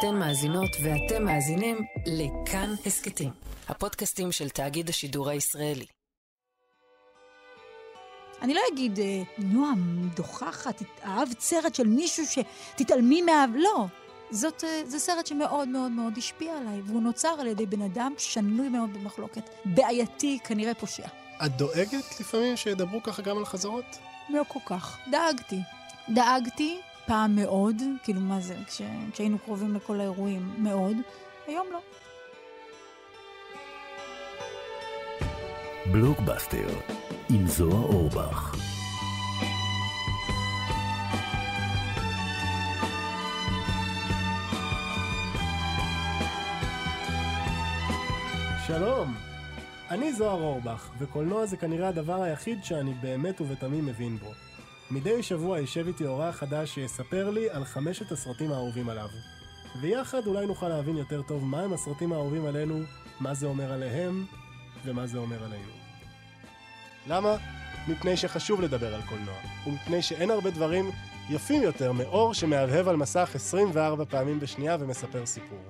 אתן מאזינות ואתם מאזינים לכאן הסכתים, הפודקאסטים של תאגיד השידור הישראלי. אני לא אגיד, אה, נועם, דוחחת, אהבת סרט של מישהו שתתעלמי מה... לא. זאת, אה, זה סרט שמאוד מאוד מאוד השפיע עליי, והוא נוצר על ידי בן אדם שנוי מאוד במחלוקת. בעייתי, כנראה פושע. את דואגת לפעמים שידברו ככה גם על חזרות? לא כל כך. דאגתי. דאגתי פעם מאוד, כאילו מה זה, כש, כשהיינו קרובים לכל האירועים, מאוד. היום לא. בלוקבאסטר עם זוהר אורבך. שלום, אני זוהר אורבך, וקולנוע זה כנראה הדבר היחיד שאני באמת ובתמים מבין בו. מדי שבוע יישב איתי אורח חדש שיספר לי על חמשת הסרטים האהובים עליו. ויחד אולי נוכל להבין יותר טוב מהם הסרטים האהובים עלינו, מה זה אומר עליהם, ומה זה אומר עלינו. למה? מפני שחשוב לדבר על קולנוע, ומפני שאין הרבה דברים יפים יותר מאור שמהבהב על מסך 24 פעמים בשנייה ומספר סיפור.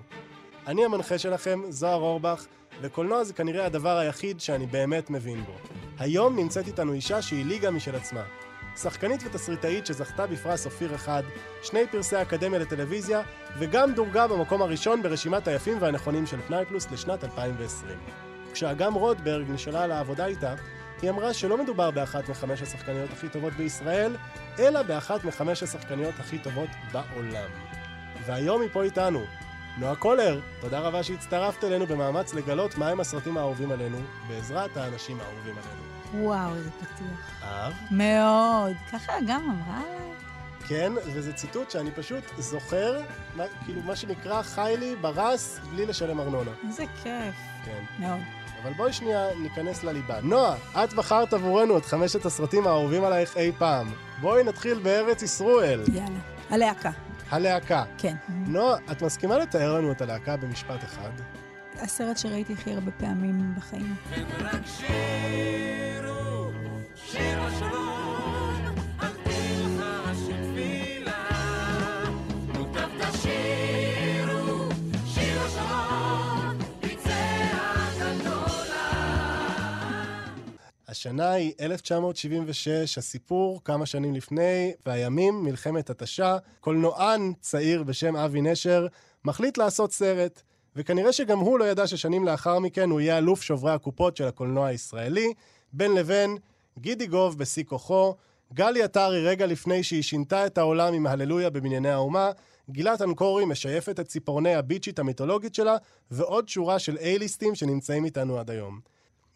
אני המנחה שלכם, זוהר אורבך, וקולנוע זה כנראה הדבר היחיד שאני באמת מבין בו. היום נמצאת איתנו אישה שהיא ליגה משל עצמה. שחקנית ותסריטאית שזכתה בפרס אופיר אחד, שני פרסי אקדמיה לטלוויזיה, וגם דורגה במקום הראשון ברשימת היפים והנכונים של פנאי פלוס לשנת 2020. כשאגם רוטברג נשאלה על העבודה איתה, היא אמרה שלא מדובר באחת מחמש השחקניות הכי טובות בישראל, אלא באחת מחמש השחקניות הכי טובות בעולם. והיום היא פה איתנו. נועה קולר, תודה רבה שהצטרפת אלינו במאמץ לגלות מהם הסרטים האהובים עלינו, בעזרת האנשים האהובים עלינו. וואו, איזה פתיח. אהב? מאוד. ככה גם אמרה עליי. כן, וזה ציטוט שאני פשוט זוכר, מה, כאילו מה שנקרא חי לי ברס בלי לשלם ארנונה. איזה כיף. כן. מאוד. אבל בואי שנייה ניכנס לליבה. נועה, את בחרת עבורנו את חמשת הסרטים האהובים עלייך אי פעם. בואי נתחיל בארץ ישראל. יאללה. הלהקה. הלהקה. כן. נועה, את מסכימה לתאר לנו את הלהקה במשפט אחד? הסרט שראיתי הכי הרבה פעמים בחיים. השנה היא 1976, הסיפור כמה שנים לפני, והימים מלחמת התשה. קולנוען צעיר בשם אבי נשר מחליט לעשות סרט, וכנראה שגם הוא לא ידע ששנים לאחר מכן הוא יהיה אלוף שוברי הקופות של הקולנוע הישראלי. בין לבין, גידי גוב בשיא כוחו, גלי עטרי רגע לפני שהיא שינתה את העולם עם הללויה בבנייני האומה, גילת אנקורי משייפת את ציפורני הביצ'ית המיתולוגית שלה, ועוד שורה של אייליסטים שנמצאים איתנו עד היום.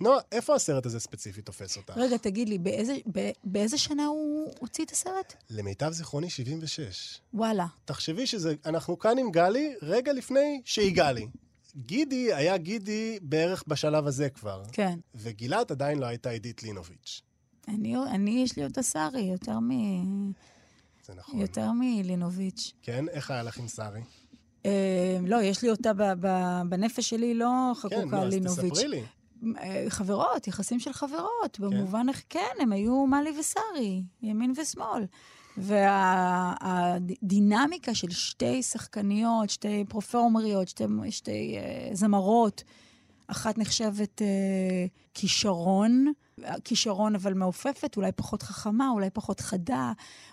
נועה, איפה הסרט הזה ספציפית תופס אותך? רגע, תגיד לי, באיזה, באיזה שנה הוא הוציא את הסרט? למיטב זיכרוני 76. וואלה. תחשבי שזה, אנחנו כאן עם גלי רגע לפני שהיא גלי. גידי היה גידי בערך בשלב הזה כבר. כן. וגילת עדיין לא הייתה עידית לינוביץ'. אני, אני יש לי אותה שרי, יותר מ... זה נכון. יותר מלינוביץ'. כן? איך היה לך עם שרי? אה, לא, יש לי אותה ב, ב, בנפש שלי, לא כן, חקוקה אז לינוביץ'. תספרי לי. אה, חברות, יחסים של חברות, במובן, איך כן, הם היו מאלי ושרי, ימין ושמאל. והדינמיקה של שתי שחקניות, שתי פרופורמריות, שתי, שתי uh, זמרות, אחת נחשבת uh, כישרון, כישרון אבל מעופפת, אולי פחות חכמה, אולי פחות חדה,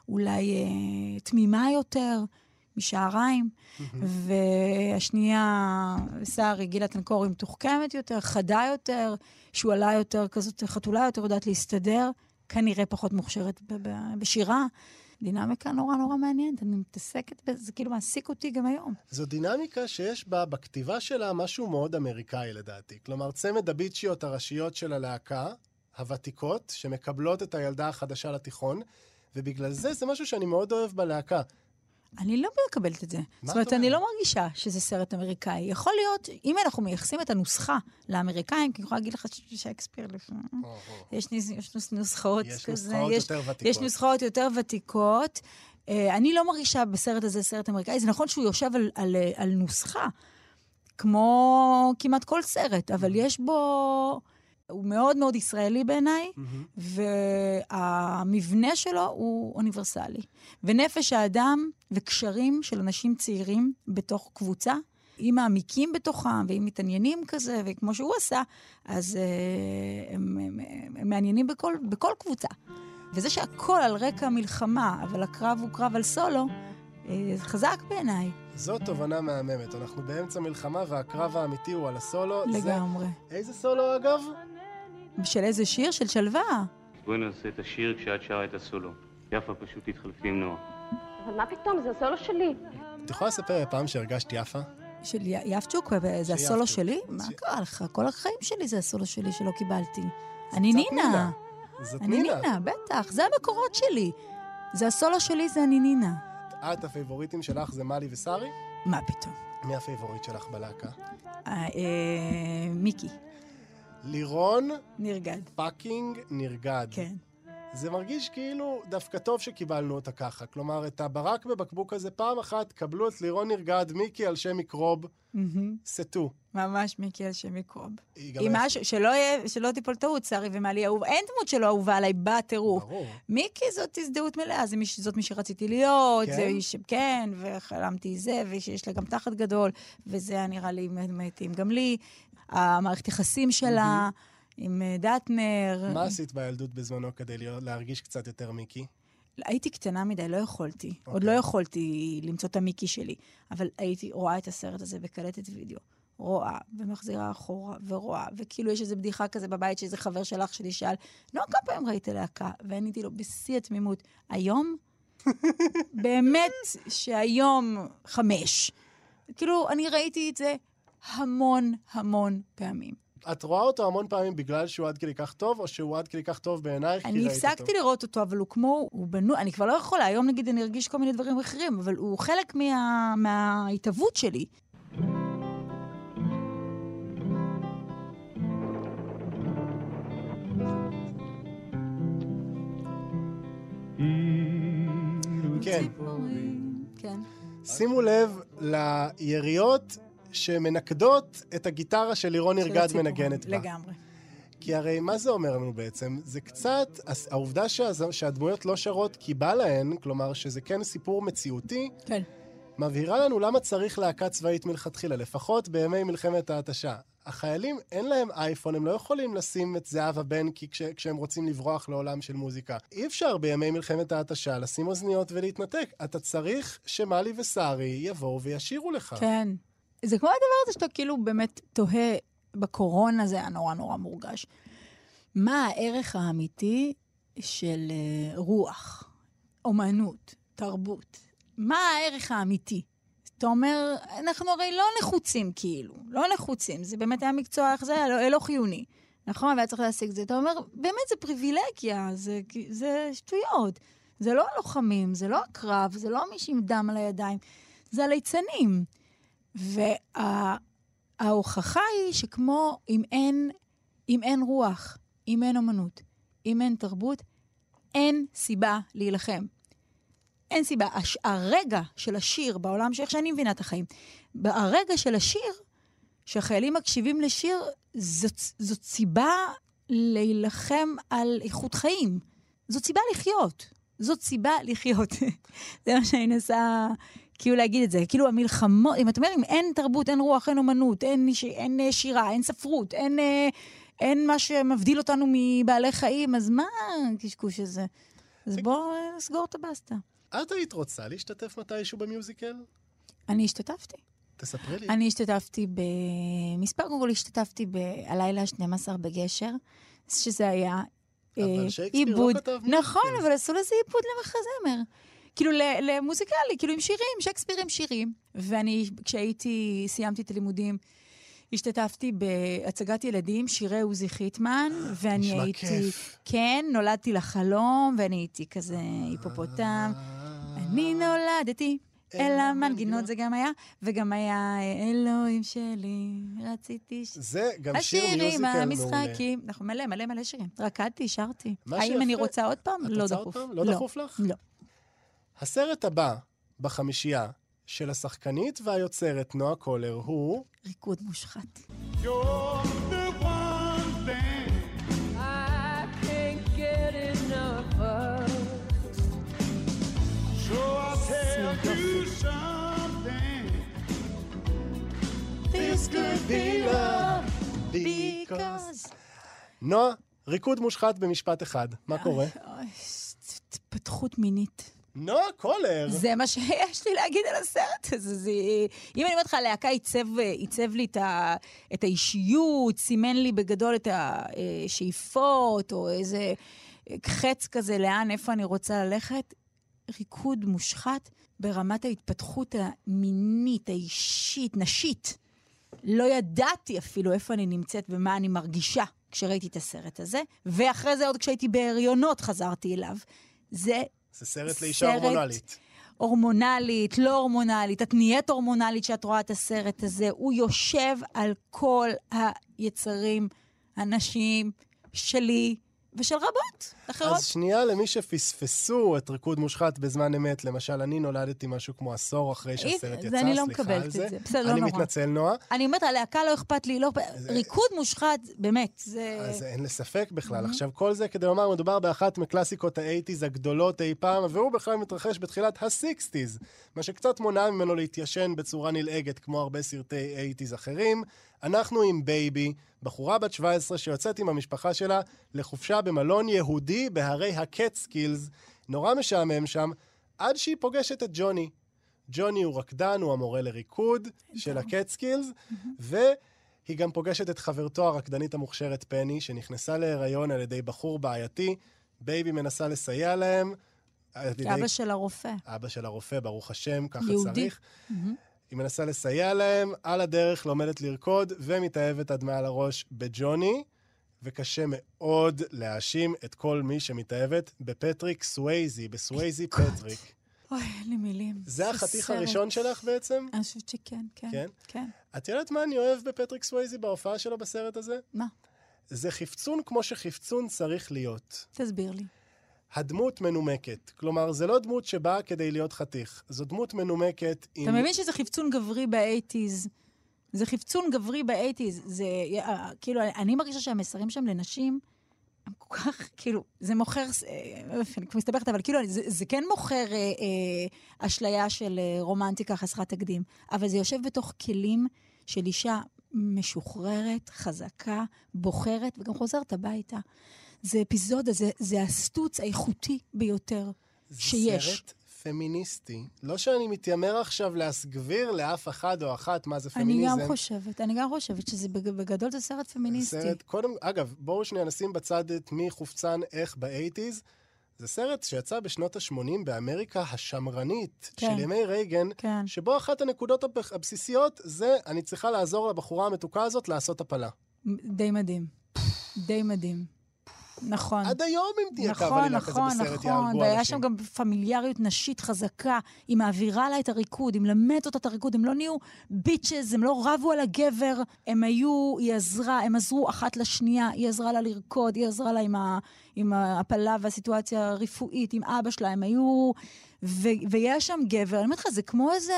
אולי uh, תמימה יותר. משעריים, והשנייה, שרי, גילה תנקורי, מתוחכמת יותר, חדה יותר, שועלה יותר, כזאת חתולה יותר, יודעת להסתדר, כנראה פחות מוכשרת בשירה. דינמיקה נורא נורא מעניינת, אני מתעסקת בזה, זה כאילו מעסיק אותי גם היום. זו דינמיקה שיש בה, בכתיבה שלה, משהו מאוד אמריקאי לדעתי. כלומר, צמד הביצ'יות הראשיות של הלהקה, הוותיקות, שמקבלות את הילדה החדשה לתיכון, ובגלל זה זה משהו שאני מאוד אוהב בלהקה. אני לא מקבלת את זה. זאת אומרת, אני? לא מרגישה שזה סרט אמריקאי. יכול להיות, אם אנחנו מייחסים את הנוסחה לאמריקאים, כי אני יכולה להגיד לך ששייקספיר לפעמים, יש נס- יש נוס- נוסחאות יש כזה. נוסחאות יש- יותר ותיקות. יש נוסחאות יותר ותיקות. אה, אני לא מרגישה בסרט הזה סרט אמריקאי. זה נכון שהוא יושב על, על, אה, על נוסחה, כמו כמעט כל סרט, אבל יש בו... הוא מאוד מאוד ישראלי בעיניי, מהמם. והמבנה שלו הוא אוניברסלי. ונפש האדם וקשרים של אנשים צעירים בתוך קבוצה, אם מעמיקים בתוכם, ואם מתעניינים כזה, וכמו שהוא עשה, אז אה, הם, הם, הם, הם מעניינים בכל, בכל קבוצה. וזה שהכל על רקע מלחמה, אבל הקרב הוא קרב על סולו, אה, זה חזק בעיניי, זו תובנה מהממת. אנחנו באמצע מלחמה והקרב האמיתי הוא על הסולו. זה... לגמרי. איזה סולו אגב? של איזה שיר? של שלווה. בואי נעשה את השיר כשאת שרה את הסולו. יפה פשוט תתחלפי עם נועה. אבל מה פתאום, זה הסולו שלי. את יכולה לספר פעם שהרגשת יפה? של יפצ'וק, זה של הסולו. שלי? מה קרה לך? כל החיים שלי זה הסולו שלי שלא קיבלתי. אני נינה. זאת אני נינה. נינה, בטח, זה המקורות שלי. זה הסולו שלי, זה אני נינה. את, הפייבוריטים שלך זה מאלי ושרי? מה פתאום? מי ה favorite שלך בלהקה? אה, אה, מיקי, לירון נרגד. fucking נרגד. כן. זה מרגיש כאילו דווקא טוב שקיבלנו אותה ככה. כלומר, את הברק בבקבוק הזה פעם אחת, קבלו את לירון נרגד, מיקי על שם מקרוב. סטו. ממש מיקי על שם מיקרוב. היא גם עם משהו, שלא יהיה- שלא תיפול טעות, שרי ומעלי אהוב. אין דמות שלא אהובה עליי בטירוף. ברור. מיקי זאת הזדהות מלאה, זה מי, זאת מי שרציתי להיות, כן? זה מי ש... כן, וחלמתי זה, ושיש לה גם תחת גדול, וזה היה נראה לי מתאים גם לי. המערכת יחסים שלה עם אה, דטנר. מה עשית בילדות בזמנו כדי להרגיש קצת יותר מיקי? הייתי קטנה מדי, לא יכולתי. עוד אוקיי. לא יכולתי למצוא את המיקי שלי. אבל הייתי רואה את הסרט הזה בקלטת וידאו. רואה, ומחזירה אחורה, ורואה, וכאילו יש איזו בדיחה כזה בבית שאיזה חבר של אח שלי שאל, נועה, כמה פעמים ראית להקה? ועניתי לו, בשיא התמימות, היום? באמת שהיום חמש. כאילו, אני ראיתי את זה המון המון פעמים. את רואה אותו המון פעמים בגלל שהוא עד כדי כך טוב, או שהוא עד כדי כך טוב בעינייך אני אותו? הפסקתי לראות אותו, אבל הוא כמו, הוא בנוי, אני כבר לא יכולה, היום נגיד אני ארגיש כל מיני דברים אחרים, אבל הוא חלק מה, מההתהוות שלי. כן. כן. שימו לב ליריות שמנקדות את הגיטרה של לירון הציפורים, מנגנת בה. לגמרי. כי הרי מה זה אומר לנו בעצם? זה קצת, העובדה שהז- שהדמויות לא שרות כי בא להן, כלומר שזה כן סיפור מציאותי, כן. מבהירה לנו למה צריך להקה צבאית מלכתחילה, לפחות בימי מלחמת ההתשה. החיילים, אין להם אייפון, הם לא יכולים לשים את זהבה בנקי כש, כשהם רוצים לברוח לעולם של מוזיקה. אי אפשר בימי מלחמת ההתשה לשים אוזניות ולהתנתק. אתה צריך שמאלי וסארי יבואו וישירו לך. כן. זה כמו הדבר הזה שאתה כאילו באמת תוהה, בקורונה זה היה נורא נורא מורגש. מה הערך האמיתי של אה, רוח, אומנות, תרבות? מה הערך האמיתי? אתה אומר, אנחנו הרי לא נחוצים כאילו, לא נחוצים, זה באמת היה מקצוע, איך זה היה? לא, לא חיוני, נכון? והיה צריך להשיג את זה. אתה אומר, באמת זה פריבילגיה, זה, זה שטויות. זה לא הלוחמים, זה לא הקרב, זה לא מי עם דם על הידיים, זה הליצנים. וההוכחה היא שכמו אם אין, אם אין רוח, אם אין אומנות, אם אין תרבות, אין סיבה להילחם. אין סיבה. הש, הרגע של השיר בעולם, שאיך שאני מבינה את החיים, הרגע של השיר, שהחיילים מקשיבים לשיר, זאת, זאת סיבה להילחם על איכות חיים. זאת סיבה לחיות. זאת סיבה לחיות. זה מה שאני מנסה כאילו להגיד את זה. כאילו המלחמות, אם אתה אומר, אם אין תרבות, אין רוח, אין אומנות, אין, ש- אין אה, שירה, אין ספרות, אין, אה, אין מה שמבדיל אותנו מבעלי חיים, אז מה הקשקוש הזה? אז בואו אה, נסגור את הבסטה. את היית רוצה להשתתף מתישהו במיוזיקל? אני השתתפתי. תספרי לי. אני השתתפתי במספר, קודם כל השתתפתי ב"הלילה ה-12 בגשר", שזה היה אבל שייקספיר לא. כתב נכון, מיוזיקל. אבל עשו לזה עיבוד למחזמר. כאילו למוזיקלי, כאילו עם שירים, שייקספיר עם שירים. ואני, כשהייתי, סיימתי את הלימודים, השתתפתי בהצגת ילדים, שירי עוזי חיטמן, ואני נשמע הייתי... כיף. כן, נולדתי לחלום, ואני הייתי כזה היפופוטם. אני נולדתי. אל המנגינות זה גם היה, וגם היה אה, אלוהים שלי, רציתי ש... זה גם שיר השירים, מיוזיקל מעולה. המשחקים, אנחנו מלא, מלא מלא שירים. רקדתי, שרתי. האם אני רוצה עוד פעם? את לא רוצה עוד דחוף. פעם? לא דחוף לך? לא. הסרט הבא בחמישייה של השחקנית והיוצרת נועה קולר הוא... ריקוד מושחת. נועה, ריקוד מושחת במשפט אחד, מה קורה? התפתחות מינית. נועה קולר! זה מה שיש לי להגיד על הסרט הזה. זה... אם אני אומרת לך, הלהקה עיצב, לי. את האישיות, סימן לי בגדול את השאיפות, או איזה חץ כזה, לאן, איפה אני רוצה ללכת, ריקוד מושחת ברמת ההתפתחות המינית, האישית, נשית. לא ידעתי אפילו איפה אני נמצאת ומה אני מרגישה כשראיתי את הסרט הזה, ואחרי זה עוד כשהייתי בהריונות חזרתי אליו. זה זה סרט לאישה הורמונלית. הורמונלית, לא הורמונלית, את נהיית הורמונלית כשאת רואה את הסרט הזה. הוא יושב על כל היצרים הנשיים שלי, ושל רבות אחרות. אז שנייה למי שפספסו את ריקוד מושחת בזמן אמת, למשל, אני נולדתי משהו כמו עשור אחרי שהסרט יצא, אני לא סליחה מקבלת על את זה. זה, בסדר, לא אני נורא. מתנצל, נועה. אני אומרת, הלהקה לא אכפת לי, לא... ריקוד מושחת, באמת, זה... אז אין לספק בכלל. עכשיו, כל זה כדי לומר, מדובר באחת מקלאסיקות האייטיז הגדולות אי פעם, והוא בכלל מתרחש בתחילת הסיקסטיז, מה שקצת מונע ממנו להתיישן בצורה נלעגת, כמו הרבה סרטי אייטיז אחרים. אנחנו עם בייבי, בחורה בת 17 שיוצאת עם המשפחה שלה לחופשה במלון יהודי בהרי הקטסקילס. נורא משעמם שם, עד שהיא פוגשת את ג'וני. ג'וני הוא רקדן, הוא המורה לריקוד של הקטסקילס, והיא גם פוגשת את חברתו הרקדנית המוכשרת פני, שנכנסה להיריון על ידי בחור בעייתי. בייבי מנסה לסייע להם. ידי- אבא שלה רופא. אבא שלה רופא, ברוך השם, ככה יהודי. צריך. היא מנסה לסייע להם, על הדרך לומדת לרקוד, ומתאהבת עד מעל הראש בג'וני, וקשה מאוד להאשים את כל מי שמתאהבת בפטריק סווייזי, בסווייזי פטריק. אוי, אין לי מילים. זה החתיך. הראשון שלך בעצם? אני חושבת שכן, כן. כן? כן. את יודעת מה אני אוהב בפטריק סווייזי בהופעה שלו בסרט הזה? מה? זה חפצון כמו שחפצון צריך להיות. תסביר לי. הדמות מנומקת. כלומר, זה לא דמות שבאה כדי להיות חתיך. זו דמות מנומקת עם... אתה מבין שזה חפצון גברי באייטיז? זה חפצון גברי באייטיז. זה, אה, כאילו, אני מרגישה שהמסרים שם לנשים, הם כל כך, כאילו, זה מוכר, אה, אני כבר מסתבכת, אבל כאילו, זה, זה כן מוכר אה, אה, אשליה של אה, רומנטיקה חסרת תקדים, אבל זה יושב בתוך כלים של אישה משוחררת, חזקה, בוחרת, וגם חוזרת הביתה. זה אפיזודה, זה, זה הסטוץ האיכותי ביותר זה שיש. סרט פמיניסטי. לא שאני מתיימר עכשיו להסגביר לאף אחד או אחת מה זה אני פמיניזם. גם חושבת, אני גם חושבת שזה בג- בגדול זה סרט פמיניסטי. סרט, קודם, אגב, בואו שנייה נשים בצד את מי חופצן איך באייטיז. זה סרט שיצא בשנות ה-80 באמריקה השמרנית כן. של ימי רייגן, כן. שבו אחת הנקודות הבסיסיות זה אני צריכה לעזור לבחורה המתוקה הזאת לעשות הפלה. די מדהים. די מדהים. נכון. עד היום אם תהיה קו נכון, כזה נכון, בסרט נכון, יהרגו והיה אנשים. שם גם פמיליאריות נשית חזקה. היא מעבירה לה את הריקוד, היא מלמדת אותה את הריקוד, הם לא נהיו bitches, הם לא רבו על הגבר, הם היו, היא עזרה, הם עזרו אחת לשנייה, היא עזרה לה לרקוד, היא עזרה לה עם, ה, עם ההפלה והסיטואציה הרפואית, עם אבא שלה, הם היו... ו, ויש שם גבר, אני אומרת לך, זה כמו איזה...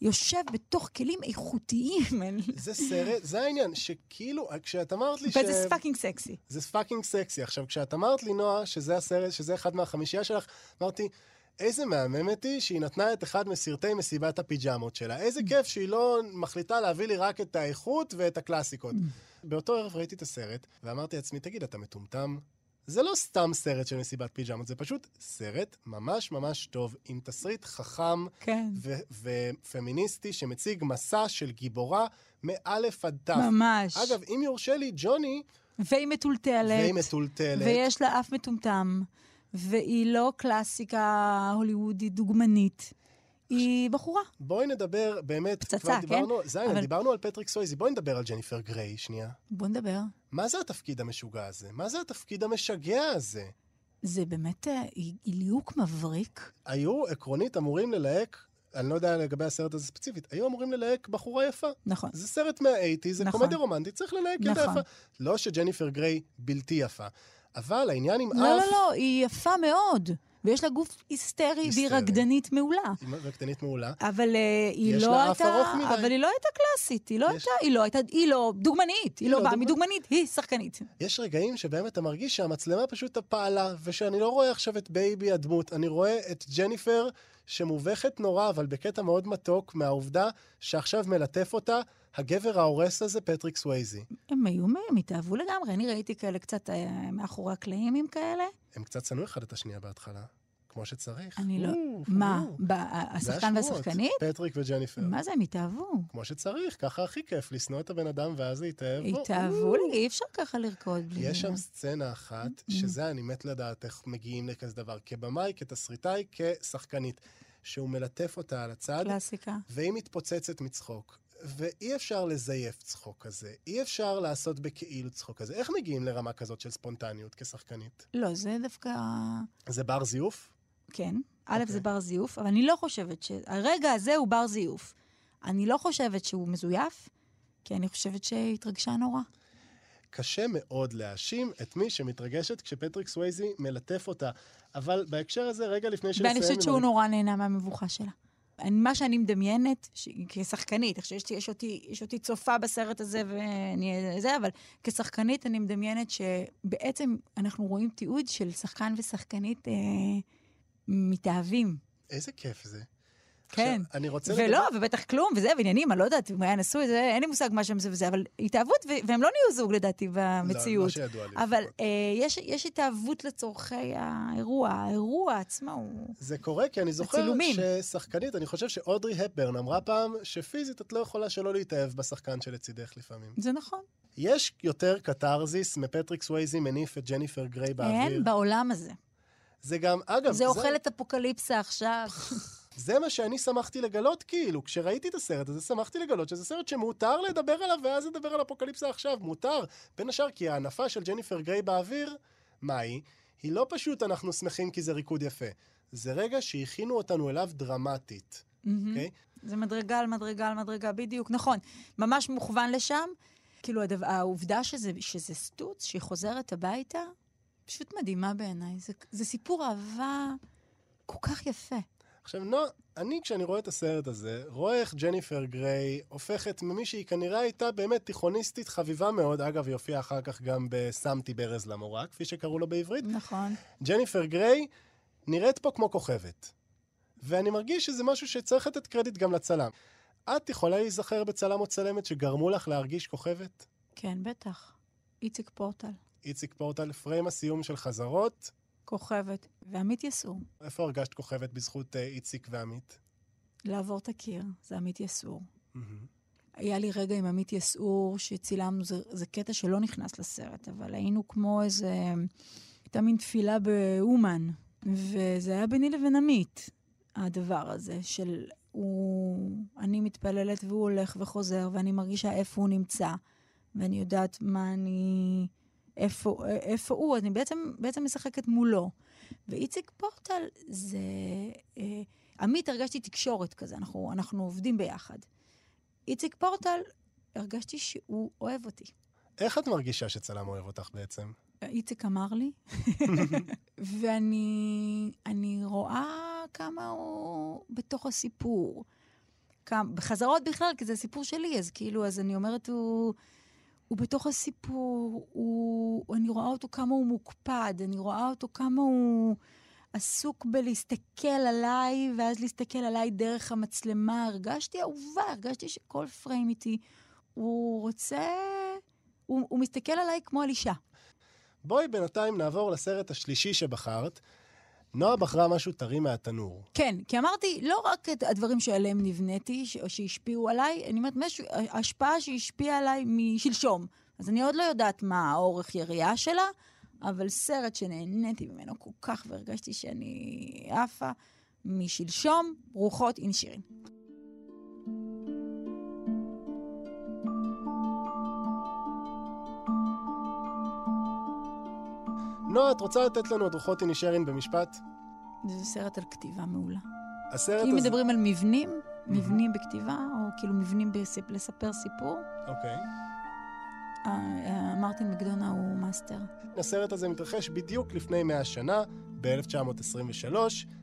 יושב בתוך כלים איכותיים. זה סרט, זה העניין, שכאילו, כשאת אמרת לי ש... וזה fucking סקסי. זה fucking סקסי. עכשיו, כשאת אמרת לי, נועה, שזה הסרט, שזה אחד מהחמישייה שלך, אמרתי, איזה מהממת היא שהיא נתנה את אחד מסרטי מסיבת הפיג'מות שלה. איזה כיף שהיא לא מחליטה להביא לי רק את האיכות ואת הקלאסיקות. באותו ערב ראיתי את הסרט, ואמרתי לעצמי, תגיד, אתה מטומטם? זה לא סתם סרט של מסיבת פיג'מות, זה פשוט סרט ממש ממש טוב, עם תסריט חכם כן. ו- ופמיניסטי שמציג מסע של גיבורה מאלף עד תף. ממש. אגב, אם יורשה לי, ג'וני, והיא מטולטלת. והיא מטולטלת. ויש לה אף מטומטם, והיא לא קלאסיקה הוליוודית דוגמנית. היא בחורה. בואי נדבר, באמת, פצצה, כבר כן? דיברנו, זה העניין, אבל- דיברנו על פטריק סווייזי, בואי נדבר על ג'ניפר גריי שנייה. בוא נדבר. מה זה התפקיד המשגע הזה? מה זה התפקיד המשגע הזה? זה באמת, אה, ליהוק מבריק. היו עקרונית אמורים ללהק, אני לא יודע לגבי הסרט הזה ספציפית, היו אמורים ללהק בחורה יפה. נכון. זה סרט מהאייטיז, זה נכון. קומדיה רומנטית, צריך ללהק ילדה נכון. יפה. לא שג'ניפר גריי בלתי יפה. אבל העניין עם אף... לא, לא, לא, היא יפה מאוד. ויש לה גוף היסטרי, והיא היסטרי. רקדנית מעולה. היא רקדנית מעולה. אבל אה, היא יש לא לה אף הייתה... ארוך מדי. אבל היא לא הייתה קלאסית, היא לא יש- הייתה, היא לא הייתה, היא לא דוגמנית, היא לא לא באה דוגמנית. מדוגמנית, היא שחקנית. יש רגעים שבהם אתה מרגיש שהמצלמה פשוט פעלה, ושאני לא רואה עכשיו את בייבי הדמות, אני רואה את ג'ניפר שמובכת נורא, אבל בקטע מאוד מתוק, מהעובדה שעכשיו מלטף אותה הגבר ההורס הזה, פטריק סווייזי. הם היו, הם התאהבו לגמרי. אני ראיתי כאלה קצת אה, מאחורי הקלעים עם כאלה. הם קצת שנאו אחד את השנייה בהתחלה, כמו שצריך. אני לא... מה, השחקן. והשחקנית? פטריק וג'ניפר. מה זה, הם התאהבו? כמו שצריך, ככה הכי כיף, לשנוא את הבן אדם ואז להתאהב בו. התאהבו, לי, אי אפשר ככה לרקוד בלי יש. שם סצנה אחת, שזה אני מת לדעת איך מגיעים לכזה דבר. כבמאי, כתסריטאי, כשחקנית. שהוא מלטף אותה על הצד, קלאסיקה. והיא מתפוצצת מצחוק. ואי אפשר לזייף צחוק כזה. אי אפשר לעשות בכאילו צחוק כזה. איך מגיעים לרמה כזאת של ספונטניות כשחקנית? לא, זה דווקא... זה בר זיוף? כן. א', אוקיי. זה בר זיוף, אבל אני לא חושבת ש... הרגע הזה הוא בר זיוף. אני לא חושבת שהוא מזויף, כי אני חושבת שהיא התרגשה נורא. קשה מאוד להאשים את מי שמתרגשת כשפטריק סווייזי מלטף אותה. אבל בהקשר הזה, רגע לפני שנסיים... ואני חושבת שהוא נורא נהנה מהמבוכה שלה. מה שאני מדמיינת, ש... כשחקנית, עכשיו יש, יש, אותי, יש אותי צופה בסרט הזה ואני זה, אבל כשחקנית אני מדמיינת שבעצם אנחנו רואים תיעוד של שחקן ושחקנית אה, מתאהבים. איזה כיף זה. כן. עכשיו, אני רוצה ולא, ובטח כלום, וזה, ועניינים, אני לא יודעת אם היה נשוי, זה, אין לי מושג מה שם זה וזה, אבל התאהבות, ו- והם לא נהיו זוג לדעתי במציאות. לא, לא שידוע לי. אבל. אה, יש, יש התאהבות לצורכי האירוע, האירוע עצמו הוא... זה קורה כי אני זוכר הצילומים. ששחקנית, אני חושב שאודרי הפברן אמרה פעם שפיזית את לא יכולה שלא להתאהב בשחקן שלצידך לפעמים. זה נכון. יש יותר קתרזיס מפטריק סווייזי מניף את ג'ניפר גריי באוויר. אין בעולם הזה. זה גם, אגב, זה אוכל את אפוקליפסה עכשיו. זה מה שאני שמחתי לגלות, כאילו, כשראיתי את הסרט הזה, שמחתי לגלות שזה סרט שמותר לדבר עליו, ואז לדבר על אפוקליפסה עכשיו, מותר. בין השאר, כי ההנפה של ג'ניפר גריי באוויר, מה היא? היא לא פשוט אנחנו שמחים כי זה ריקוד יפה. זה רגע שהכינו אותנו אליו דרמטית, אוקיי? זה מדרגה על מדרגה על מדרגה, בדיוק, נכון. ממש מוכוון לשם. כאילו, הדבר, העובדה שזה, שזה סטוץ, שהיא חוזרת הביתה, פשוט מדהימה בעיניי. זה, זה סיפור אהבה כל כך יפה. עכשיו, נועה, אני, כשאני רואה את הסרט הזה, רואה איך ג'ניפר גריי הופכת ממי שהיא כנראה הייתה באמת תיכוניסטית חביבה מאוד, אגב, היא הופיעה אחר כך גם ב"שמתי ברז למורה", כפי שקראו לו בעברית, נכון. ג'ניפר גריי נראית פה כמו כוכבת. ואני מרגיש שזה משהו שצריך לתת קרדיט גם לצלם. את יכולה להיזכר בצלם או צלמת שגרמו לך להרגיש כוכבת? כן, בטח. איציק פורטל, איציק פורטל, פריים הסיום של חזרות. כוכבת. ועמית יסעור, איפה הרגשת כוכבת בזכות אה, איציק ועמית? לעבור את הקיר, זה עמית יסעור. היה לי רגע עם עמית יסעור שצילמנו, זה, זה קטע שלא נכנס לסרט, אבל היינו כמו איזה... הייתה מין תפילה באומן, וזה היה ביני לבין עמית, הדבר הזה, של הוא... אני מתפללת והוא הולך וחוזר, ואני מרגישה איפה הוא נמצא, ואני יודעת מה אני... איפה, איפה הוא, אני בעצם, בעצם משחקת מולו. ואיציק פורטל זה... אה, עמית, הרגשתי תקשורת כזה, אנחנו, אנחנו עובדים ביחד. איציק פורטל, הרגשתי שהוא אוהב אותי. איך את מרגישה שצלם אוהב אותך בעצם? איציק אמר לי, ואני אני רואה כמה הוא בתוך הסיפור. כמה, בחזרות בכלל, כי זה סיפור שלי, אז כאילו, אז אני אומרת, הוא, הוא בתוך הסיפור, הוא, אני רואה אותו כמה הוא מוקפד, אני רואה אותו כמה הוא עסוק בלהסתכל עליי, ואז להסתכל עליי דרך המצלמה. הרגשתי אהובה, הרגשתי שכל פריים איתי, הוא רוצה... הוא, הוא מסתכל עליי כמו על אישה. בואי בינתיים נעבור לסרט השלישי שבחרת. נועה בחרה משהו טרי מהתנור. כן, כי אמרתי, לא רק את הדברים שעליהם נבניתי, או שהשפיעו עליי, אני אומרת, משהו, השפעה שהשפיעה עליי משלשום. אז אני עוד לא יודעת מה האורך יריעה שלה, אבל סרט שנהניתי ממנו כל כך והרגשתי שאני עפה, משלשום, רוחות אין שירין. נועה, את רוצה לתת לנו את רוחות אינישרין במשפט? זה סרט על כתיבה מעולה. הסרט אם הזה... מדברים על מבנים, מבנים בכתיבה, או כאילו מבנים. לספר סיפור, אוקיי. מרטין מקדונה הוא מאסטר. הסרט הזה מתרחש בדיוק לפני 100 שנה, ב-1923.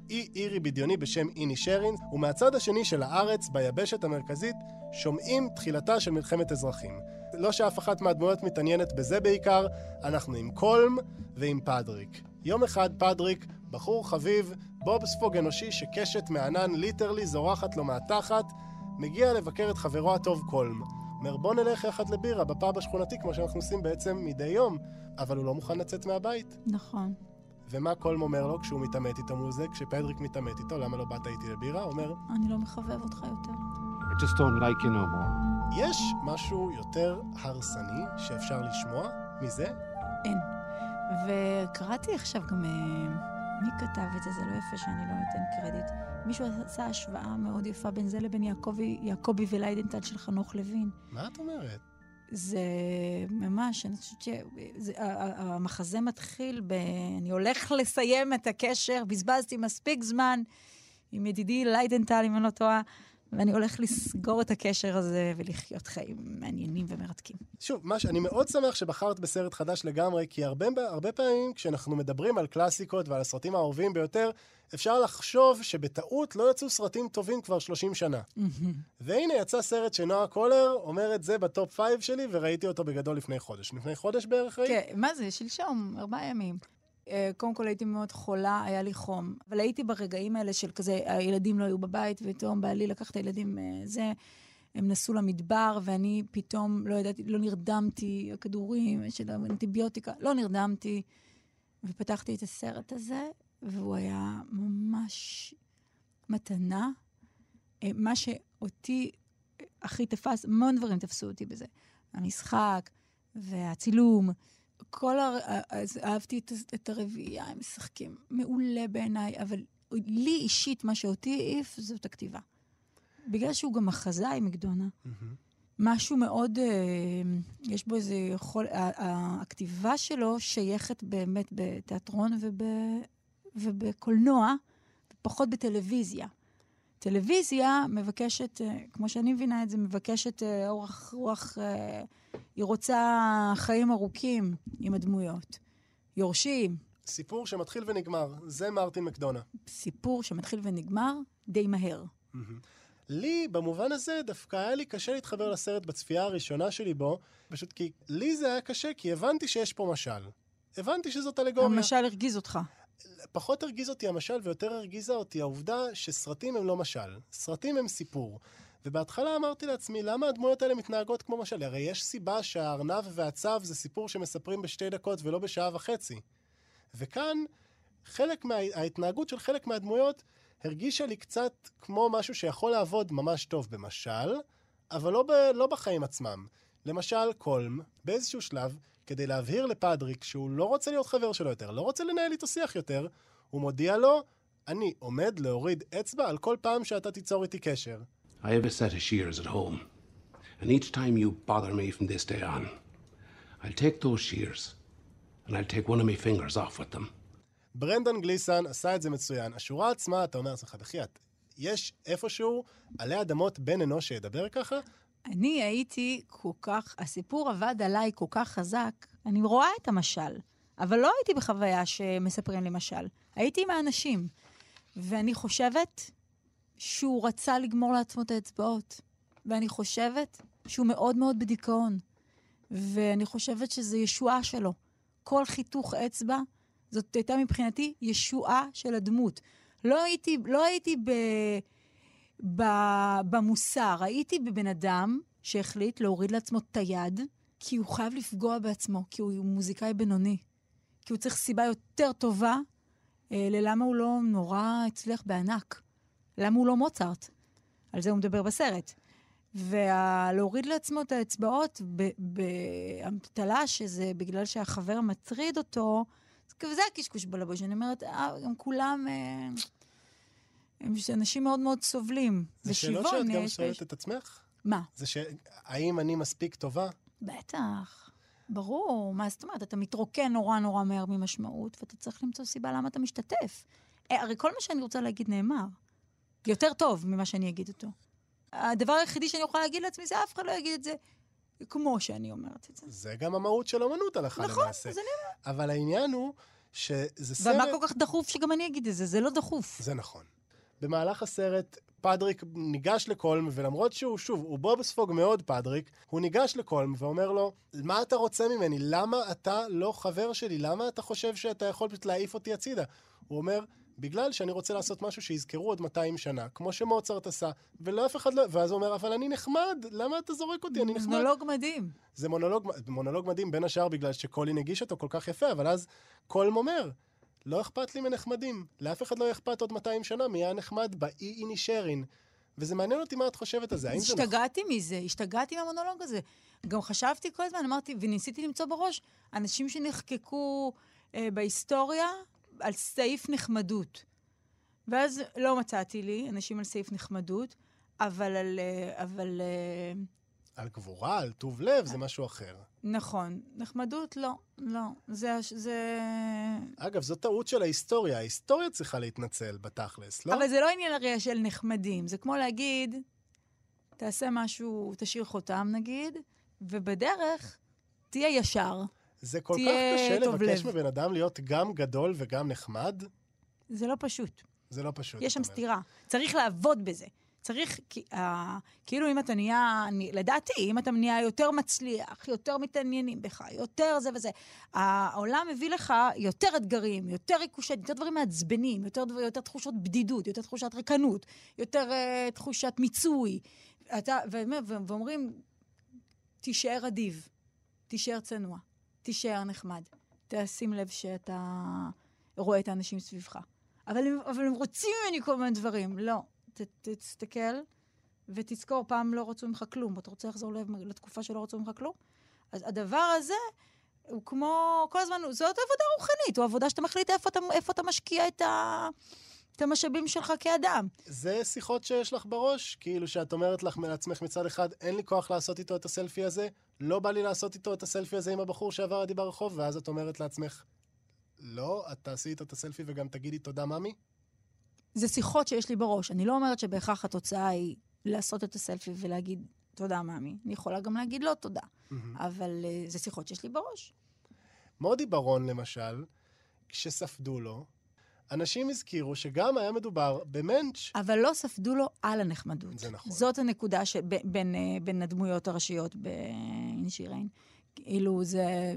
אי אירי בדיוני בשם אינישרין, ומהצד השני של הארץ, ביבשת המרכזית, שומעים תחילתה של מלחמת אזרחים. לא שאף אחת מהדמויות מתעניינת בזה בעיקר, אנחנו עם קולם ועם פדריק. יום אחד פדריק, בחור חביב, בוב ספוג אנושי שקשת בענן literally זורחת לו מהתחת, מגיע לבקר את חברו הטוב קולם. אומר, בוא נלך יחד לבירה בפאב השכונתי, כמו שאנחנו עושים בעצם מדי יום, אבל הוא לא מוכן לצאת מהבית. נכון. ומה קולם אומר לו כשהוא מתעמת איתו מול זה? כשפדריק מתעמת איתו, למה לא באת איתי לבירה? הוא אומר, אני לא מחבב אותך יותר. I just don't like you no more. יש משהו יותר הרסני שאפשר לשמוע מזה? אין. וקראתי עכשיו גם... אה, מי כתב את זה? זה לא יפה שאני לא נותן קרדיט. מישהו עשה השוואה מאוד יפה בין זה לבין יעקבי, יעקבי וליידנטל של חנוך לוין. מה את אומרת? זה ממש, אני חושבת שהמחזה מתחיל ב... אני הולך לסיים את הקשר, בזבזתי מספיק זמן עם ידידי ליידנטל, אם אני לא טועה, ואני הולך לסגור את הקשר הזה ולחיות חיים מעניינים ומרתקים. שוב, מה ש... אני מאוד שמח שבחרת בסרט חדש לגמרי, כי הרבה, הרבה פעמים כשאנחנו מדברים על קלאסיקות ועל הסרטים האהובים ביותר, אפשר לחשוב שבטעות לא יצאו סרטים טובים כבר 30 שנה. והנה יצא סרט שנועה קולר אומרת זה בטופ 5 שלי, וראיתי אותו בגדול לפני חודש. לפני חודש בערך ראיתי? כן, מה זה? שלשום, ארבעה ימים. אה, קודם כל הייתי מאוד חולה, היה לי חום. אבל הייתי ברגעים האלה של כזה, הילדים לא היו בבית, ופתאום בעלי לקח את הילדים, אה, זה, הם נסעו למדבר, ואני פתאום לא ידעתי, לא נרדמתי, הכדורים של האנטיביוטיקה, לא נרדמתי. ופתחתי את הסרט הזה, והוא היה ממש מתנה. אה, מה שאותי הכי תפס, המון דברים תפסו אותי בזה. המשחק והצילום. כל הר... אז אהבתי את, את הרביעייה, הם משחקים מעולה בעיניי, אבל לי אישית, מה שאותי העיף זאת הכתיבה. בגלל שהוא גם מחזאי מקדונה. משהו מאוד, אה, יש בו איזה יכול, הכתיבה שלו שייכת באמת בתיאטרון וב, ובקולנוע, פחות בטלוויזיה. טלוויזיה מבקשת, אה, כמו שאני מבינה את זה, מבקשת אה, אורח רוח, אה, היא רוצה חיים ארוכים עם הדמויות. יורשים. סיפור שמתחיל ונגמר, זה מרטין מקדונה. סיפור שמתחיל ונגמר די מהר. לי, במובן הזה, דווקא היה לי קשה להתחבר לסרט בצפייה הראשונה שלי בו, פשוט כי לי זה היה קשה, כי הבנתי שיש פה משל. הבנתי שזאת אלגוריה. המשל הרגיז אותך. פחות הרגיז אותי המשל ויותר הרגיזה אותי העובדה שסרטים הם לא משל. סרטים הם סיפור. ובהתחלה אמרתי לעצמי, למה הדמויות האלה מתנהגות כמו משל? הרי יש סיבה שהארנב והצב זה סיפור שמספרים בשתי דקות ולא בשעה וחצי. וכאן, חלק מההתנהגות של חלק מהדמויות הרגישה לי קצת כמו משהו שיכול לעבוד ממש טוב במשל, אבל לא, ב, לא בחיים עצמם. למשל, קולם, באיזשהו שלב, כדי להבהיר לפדריק שהוא לא רוצה להיות חבר שלו יותר, לא רוצה לנהל איתו שיח יותר, הוא מודיע לו, אני עומד להוריד אצבע על כל פעם שאתה תיצור איתי קשר. I have a set of shears at home, and each time you bother me from this day on, I'll take those shears, and I'll take one of my fingers off with them. ברנדון גליסן עשה את זה מצוין. השורה עצמה, אתה אומר לעצמך, בחייאת, יש איפשהו עלי אדמות בן אנוש שידבר ככה? אני הייתי כל כך, הסיפור עבד עליי כל כך חזק, אני רואה את המשל, אבל לא הייתי בחוויה שמספרים לי משל. הייתי עם האנשים, ואני חושבת שהוא רצה לגמור לעצמו את האצבעות, ואני חושבת שהוא מאוד מאוד בדיכאון, ואני חושבת שזו ישועה שלו. כל חיתוך אצבע, זאת הייתה מבחינתי ישועה של הדמות. לא הייתי, לא הייתי ב... במוסר. הייתי בבן אדם שהחליט להוריד לעצמו את היד, כי הוא חייב לפגוע בעצמו, כי הוא מוזיקאי בינוני. כי הוא צריך סיבה יותר טובה אה, ללמה הוא לא נורא הצליח בענק. למה הוא לא מוצרט. על זה הוא מדבר בסרט. ולהוריד לעצמו את האצבעות באמתלה שזה בגלל שהחבר מטריד אותו, זה הקשקוש בלבוש. אני אומרת, אה, גם כולם... אה, הם אנשים מאוד מאוד סובלים. זה שאלות שאת גם שואלת את עצמך? מה? זה ש... האם אני מספיק טובה? בטח. ברור. מה זאת אומרת? אתה מתרוקן נורא נורא מהר ממשמעות, ואתה צריך למצוא סיבה למה אתה משתתף. אה, הרי כל מה שאני רוצה להגיד נאמר. יותר טוב ממה שאני אגיד אותו. הדבר היחידי שאני יכולה להגיד לעצמי זה אף אחד לא יגיד את זה כמו שאני אומרת את זה. זה גם המהות של אמנות הלכה נכון, למעשה. נכון, זה נאמר. אבל העניין הוא שזה סרט... ומה כל כך דחוף שגם אני אגיד את זה? זה לא דחוף. זה נכון. במהלך הסרט, פדריק ניגש לקולם, ולמרות שהוא, שוב, הוא בובספוג מאוד פדריק, הוא ניגש לקולם ואומר לו, מה אתה רוצה ממני? למה אתה לא חבר שלי? למה אתה חושב שאתה יכול פשוט להעיף אותי הצידה? הוא אומר, בגלל שאני רוצה לעשות משהו שיזכרו עוד 200 שנה, כמו שמוצרט עשה, ולא אף אחד לא... ואז הוא אומר, אבל אני נחמד, למה אתה זורק אותי? אני נחמד. מונולוג מדהים. זה מונולוג, מונולוג מדהים, בין השאר בגלל שקולין הגיש אותו כל כך יפה, אבל אז קולם אומר, לא אכפת לי מנחמדים. לאף אחד לא אכפת עוד 200 שנה מי היה נחמד באי איני שרין. וזה מעניין אותי מה את חושבת על זה. זה נכון? השתגעתי מזה, השתגעתי מהמונולוג הזה. גם חשבתי כל הזמן, אמרתי, וניסיתי למצוא בראש, אנשים שנחקקו אה, בהיסטוריה על סעיף נחמדות. ואז לא מצאתי לי אנשים על סעיף נחמדות, אבל על... אה, אבל... אה, על גבורה, על טוב לב, זה משהו אחר. נכון. נחמדות, לא. לא. זה... זה... אגב, זו טעות של ההיסטוריה. ההיסטוריה צריכה להתנצל בתכלס, לא? אבל זה לא עניין הרי של נחמדים. זה כמו להגיד, תעשה משהו, תשאיר חותם נגיד, ובדרך תהיה ישר. זה כל כך קשה לבקש לב. מבן אדם להיות גם גדול וגם נחמד. זה לא פשוט. זה לא פשוט. יש שם. סתירה. צריך לעבוד בזה. צריך, אה, כאילו אם אתה נהיה, לדעתי, אם אתה נהיה יותר מצליח, יותר מתעניינים בך, יותר זה וזה, העולם מביא לך יותר אתגרים, יותר ריקושט, יותר דברים מעצבנים, יותר, יותר תחושות בדידות, יותר תחושת ריקנות, יותר uh, תחושת מיצוי. אתה, ואומר- ו- ואומרים, תישאר אדיב, תישאר צנוע, תישאר נחמד, תשים לב שאתה רואה את האנשים סביבך. אבל הם, אבל הם רוצים ממני כל מיני דברים. לא. ת, תסתכל ותזכור, פעם לא רצו ממך כלום. אתה רוצה לחזור לב- לתקופה שלא רצו ממך כלום? אז הדבר הזה הוא כמו, כל הזמן, זאת עבודה רוחנית, הוא עבודה שאתה מחליט איפה אתה, איפה אתה משקיע את, ה, את המשאבים שלך כאדם. זה שיחות שיש לך בראש? כאילו שאת אומרת לך לעצמך מצד אחד, אין לי כוח לעשות איתו את הסלפי הזה, לא בא לי לעשות איתו את הסלפי הזה עם הבחור שעבר לידי ברחוב, ואז את אומרת לעצמך, לא, את תעשי איתו את הסלפי וגם תגידי תודה, ממי? זה שיחות שיש לי בראש. אני לא אומרת שבהכרח התוצאה היא לעשות את הסלפי ולהגיד תודה, מאמי. אני יכולה גם להגיד לא תודה. אבל uh, זה שיחות שיש לי בראש. מודי ברון, למשל, כשספדו לו, אנשים הזכירו שגם היה מדובר במנץ'. אבל לא ספדו לו על הנחמדות. זה נכון. זאת הנקודה ש... ב- בין, אה, בין הדמויות הראשיות באינשיריין. כאילו, זה...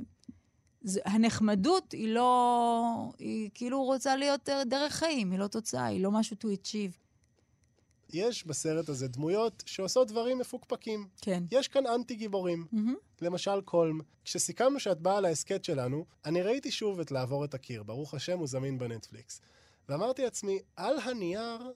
הנחמדות היא לא... היא כאילו רוצה להיות אה, דרך חיים, היא לא תוצאה, היא לא משהו to achieve. יש בסרט הזה דמויות שעושות דברים מפוקפקים. כן. יש כאן אנטי גיבורים. למשל קולם. כשסיכמנו שאת באה להסכת שלנו, אני ראיתי שוב את לעבור את הקיר, ברוך השם הוא זמין בנטפליקס. ואמרתי לעצמי, על הנייר,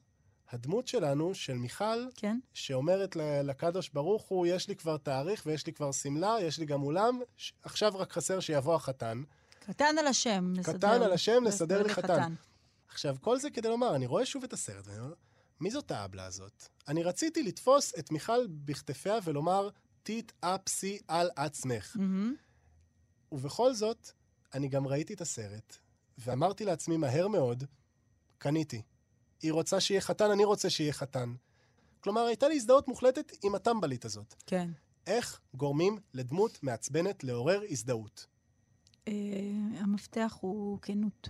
הדמות שלנו, של מיכל, כן? שאומרת לקדוש ברוך הוא, יש לי כבר תאריך ויש לי כבר שמלה, יש לי גם אולם, עכשיו רק חסר שיבוא החתן. קטן על השם. לסדר- קטן על השם, לסדר לי חתן. עכשיו, כל זה כדי לומר, אני רואה שוב את הסרט, ואני אומר, מי זאת האבלה הזאת? אני רציתי לתפוס את מיכל בכתפיה ולומר, תתאפסי על עצמך. מהמם. ובכל זאת, אני גם ראיתי את הסרט, ואמרתי לעצמי מהר מאוד, קניתי. היא רוצה שיהיה חתן, אני רוצה שיהיה חתן. כלומר, הייתה לי הזדהות מוחלטת עם הטמבלית הזאת. כן. איך גורמים לדמות מעצבנת לעורר הזדהות? אה, המפתח הוא כנות.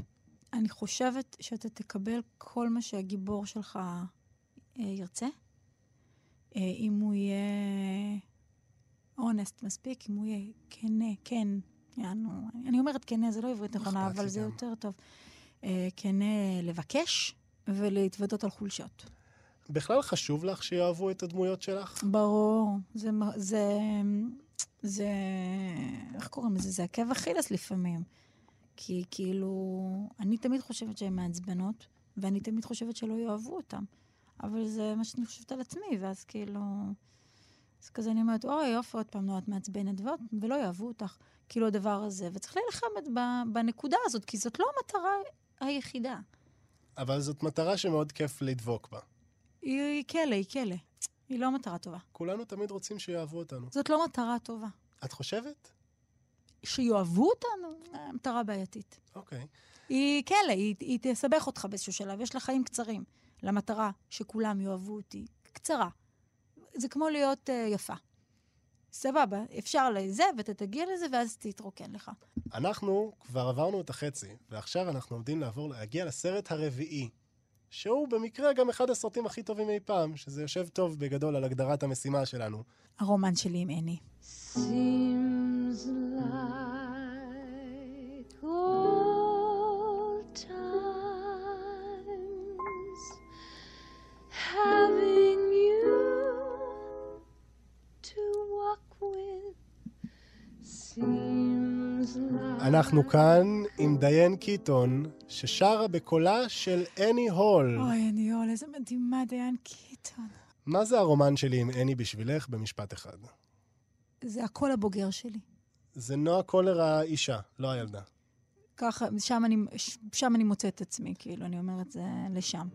אני חושבת שאתה תקבל כל מה שהגיבור שלך אה, ירצה. אה, אם הוא יהיה אונסט מספיק, אם הוא יהיה כנה, כן, יענו, אני אומרת כנה, זה לא עברית נכונה, אבל זה גם. יותר טוב. כנה לבקש ולהתוודות על חולשות. בכלל חשוב לך שיאהבו את הדמויות שלך? ברור, זה, זה, זה, איך קוראים לזה? זה עקב אכילס לפעמים. כי כאילו, אני תמיד חושבת שהן מעצבנות, ואני תמיד חושבת שלא יאהבו אותן. אבל זה מה שאני חושבת על עצמי, ואז כאילו... אז כזה אני אומרת, אוי, יופי, עוד פעם, נו, את מעצבנת, ועוד, ולא יאהבו אותך. כאילו, הדבר הזה. וצריך להילחם בנקודה הזאת, כי זאת לא המטרה היחידה. אבל זאת מטרה שמאוד כיף לדבוק בה. היא, היא כלא, היא כלא. היא לא מטרה טובה. כולנו תמיד רוצים שיאהבו אותנו. זאת לא מטרה טובה. את חושבת? שיאהבו אותנו, אה, מטרה בעייתית. אוקיי. היא כלא, היא, היא תסבך אותך באיזשהו שלב, יש לה חיים קצרים. למטרה שכולם יאהבו אותי, קצרה. זה כמו להיות uh, יפה. סבבה, אפשר לזה, ואתה תגיע לזה, ואז תתרוקן לך. אנחנו כבר עברנו את החצי, ועכשיו אנחנו עומדים לעבור, להגיע לסרט הרביעי, שהוא במקרה גם אחד הסרטים הכי טובים אי פעם, שזה יושב טוב בגדול על הגדרת המשימה שלנו. הרומן שלי עם אני. Seems like אנחנו כאן עם דיין קיטון, ששרה בקולה של אני הול. אוי, אני אול, איזה מדהימה דיין קיטון. מה זה הרומן שלי עם אני בשבילך במשפט אחד? זה הקול הבוגר שלי. זה נועה קולר האישה, לא הילדה. ככה, שם אני, שם אני מוצאת את עצמי, כאילו, אני אומרת, זה לשם.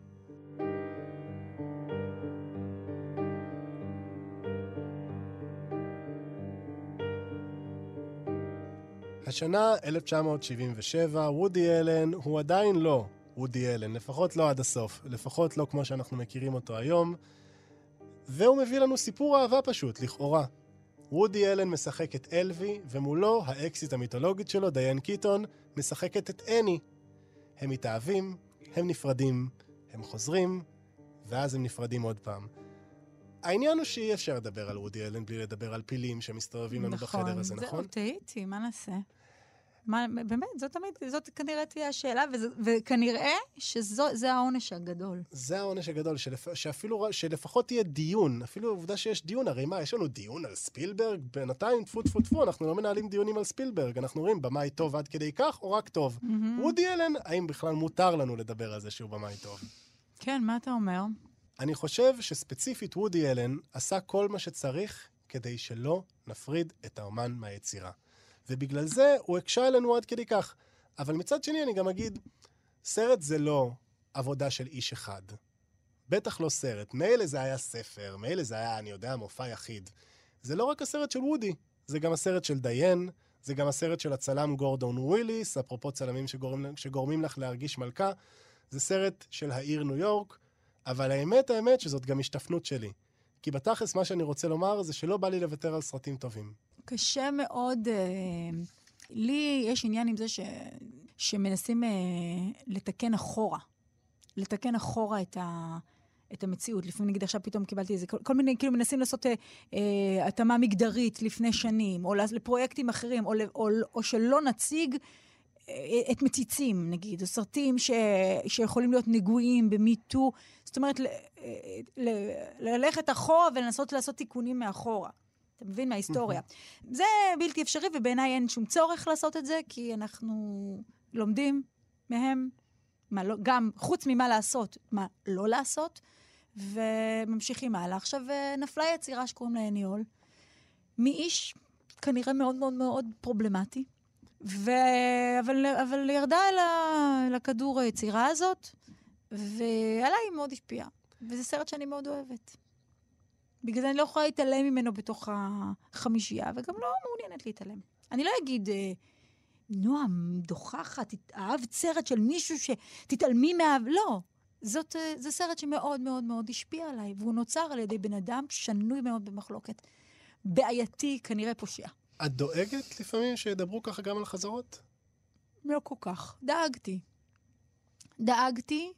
השנה 1977, וודי אלן הוא עדיין לא וודי אלן, לפחות לא עד הסוף, לפחות לא כמו שאנחנו מכירים אותו היום, והוא מביא לנו סיפור אהבה פשוט, לכאורה. וודי אלן משחק את אלווי, ומולו האקסיט המיתולוגית שלו, דיין קיטון, משחקת את אני. הם מתאהבים, הם נפרדים, הם חוזרים, ואז הם נפרדים עוד פעם. העניין הוא שאי אפשר לדבר על וודי אלן בלי לדבר על פילים שמסתובבים לנו בחדר הזה, נכון? זהו, טעיתי, מה נעשה? מה, באמת, זאת תמיד, זאת כנראה תהיה השאלה, וזה, וכנראה שזה העונש הגדול. זה העונש הגדול, שלפ... שאפילו, שלפחות יהיה דיון, אפילו העובדה שיש דיון, הרי מה, יש לנו דיון על ספילברג? בינתיים, טפו טפו טפו, אנחנו לא מנהלים דיונים על ספילברג, אנחנו רואים במאי טוב עד כדי כך, או רק טוב. מהמם. וודי אלן, האם בכלל מותר לנו לדבר על זה שהוא במאי טוב? כן, מה אתה אומר? אני חושב שספציפית וודי אלן עשה כל מה שצריך כדי שלא נפריד את האומן מהיצירה. ובגלל זה הוא הקשה עלינו עד כדי כך. אבל מצד שני אני גם אגיד, סרט זה לא עבודה של איש אחד. בטח לא סרט. מילא זה היה ספר, מילא זה היה, אני יודע, מופע יחיד. זה לא רק הסרט של וודי, זה גם הסרט של דיין, זה גם הסרט של הצלם גורדון וויליס, אפרופו צלמים שגורמים, שגורמים לך להרגיש מלכה. זה סרט של העיר ניו יורק, אבל האמת, האמת שזאת גם השתפנות שלי. כי בתכלס מה שאני רוצה לומר זה שלא בא לי לוותר על סרטים טובים. קשה מאוד, אה, לי יש עניין עם זה ש, שמנסים אה, לתקן אחורה. לתקן אחורה את, ה, את המציאות. לפעמים, נגיד, עכשיו פתאום קיבלתי איזה, כל, כל מיני, כאילו מנסים לעשות אה, אה, התאמה מגדרית לפני שנים, או לפרויקטים אחרים, או, או, או שלא נציג את מציצים, נגיד, או סרטים ש, שיכולים להיות נגועים במיטו. זאת אומרת, ל, אה, ל, ללכת אחורה ולנסות לעשות תיקונים מאחורה. אתה מבין? מההיסטוריה. זה בלתי אפשרי, ובעיניי אין שום צורך לעשות את זה, כי אנחנו לומדים מהם, מה לא, גם חוץ ממה לעשות, מה לא לעשות, וממשיכים הלאה. עכשיו, אה, נפלה יצירה שקוראים לה אניול, מאיש כנראה מאוד מאוד מאוד פרובלמטי, ו... אבל, אבל ירדה אל, הכדור היצירה הזאת, ועליי היא מאוד השפיעה. וזה סרט שאני מאוד אוהבת. בגלל זה אני לא יכולה להתעלם ממנו בתוך החמישייה, וגם לא מעוניינת להתעלם. אני לא אגיד, אה, נועם, דוחחת, אהבת סרט של מישהו שתתעלמי מה... לא. זאת, אה, זה סרט שמאוד מאוד מאוד השפיע עליי, והוא נוצר על ידי בן אדם שנוי מאוד במחלוקת. בעייתי, כנראה פושע. את דואגת לפעמים שידברו ככה גם על חזרות? לא כל כך. דאגתי. דאגתי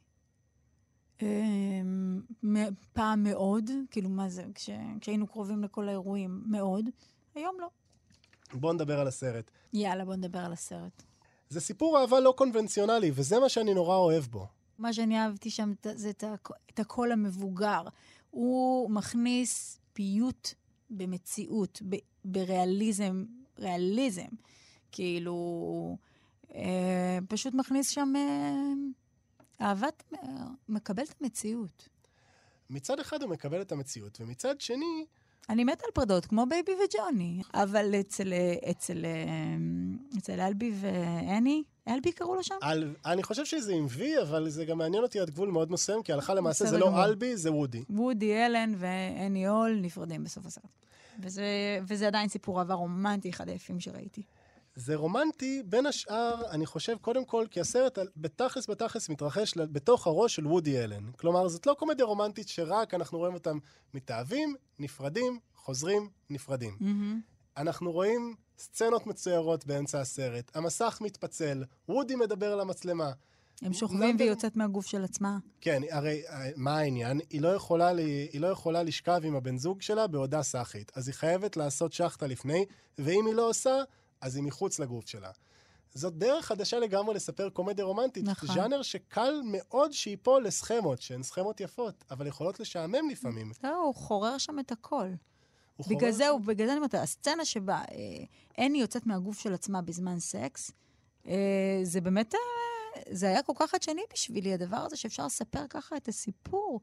אמ, פעם מאוד, כאילו, מה זה, כש, כשהיינו קרובים לכל האירועים, מאוד. היום לא. בואו נדבר על הסרט. יאללה, בוא נדבר על הסרט. זה סיפור אהבה לא קונבנציונלי, וזה מה שאני נורא אוהב בו. מה שאני אהבתי שם זה את, הקול המבוגר. הוא מכניס פיוט במציאות, בריאליזם, ריאליזם. כאילו, אה, פשוט מכניס שם אה, אהבת, אה, מקבל את המציאות. מצד אחד הוא מקבל את המציאות, ומצד שני, אני מתה על פרידות, כמו בייבי וג'וני. אבל אצל, אצל, אה, אצל אלבי ואני, אלבי קראו לו שם? על, אני חושב שזה עם וי, אבל זה גם מעניין אותי עד גבול מאוד מסוים, כי הלכה למעשה זה לא גמור. אלבי, זה וודי. וודי אלן ואני הול נפרדים בסוף הסרט. וזה, וזה עדיין סיפור אהבה רומנטי, אחד היפים שראיתי. זה רומנטי, בין השאר, אני חושב, קודם כל, כי הסרט על- בתכלס בתכלס מתרחש בתוך הראש של וודי אלן. כלומר, זאת לא קומדיה רומנטית שרק אנחנו רואים אותם מתאהבים, נפרדים, חוזרים, נפרדים. אנחנו רואים סצנות מצוירות באמצע הסרט, המסך מתפצל, וודי מדבר למצלמה. הם שוכבים למה- והיא יוצאת מהגוף של עצמה. כן, הרי אה, מה העניין? היא לא, יכולה. היא לא יכולה לשכב עם הבן זוג שלה בעודה סאחית. אז היא חייבת לעשות שחטה לפני, ואם היא לא עושה, אז היא מחוץ לגוף שלה. זאת דרך חדשה לגמרי לספר קומדיה רומנטית. נכון. ז'אנר שקל מאוד שייפול לסכמות, שהן סכמות יפות, אבל יכולות לשעמם לפעמים. לא, הוא חורר שם את הכל. הוא בגלל זה. הוא- בגלל זה אני אומרת, הסצנה שבה אה, אני יוצאת מהגוף של עצמה בזמן סקס, אה, זה באמת, אה, זה היה כל כך חדשני בשבילי, הדבר הזה שאפשר לספר ככה את הסיפור.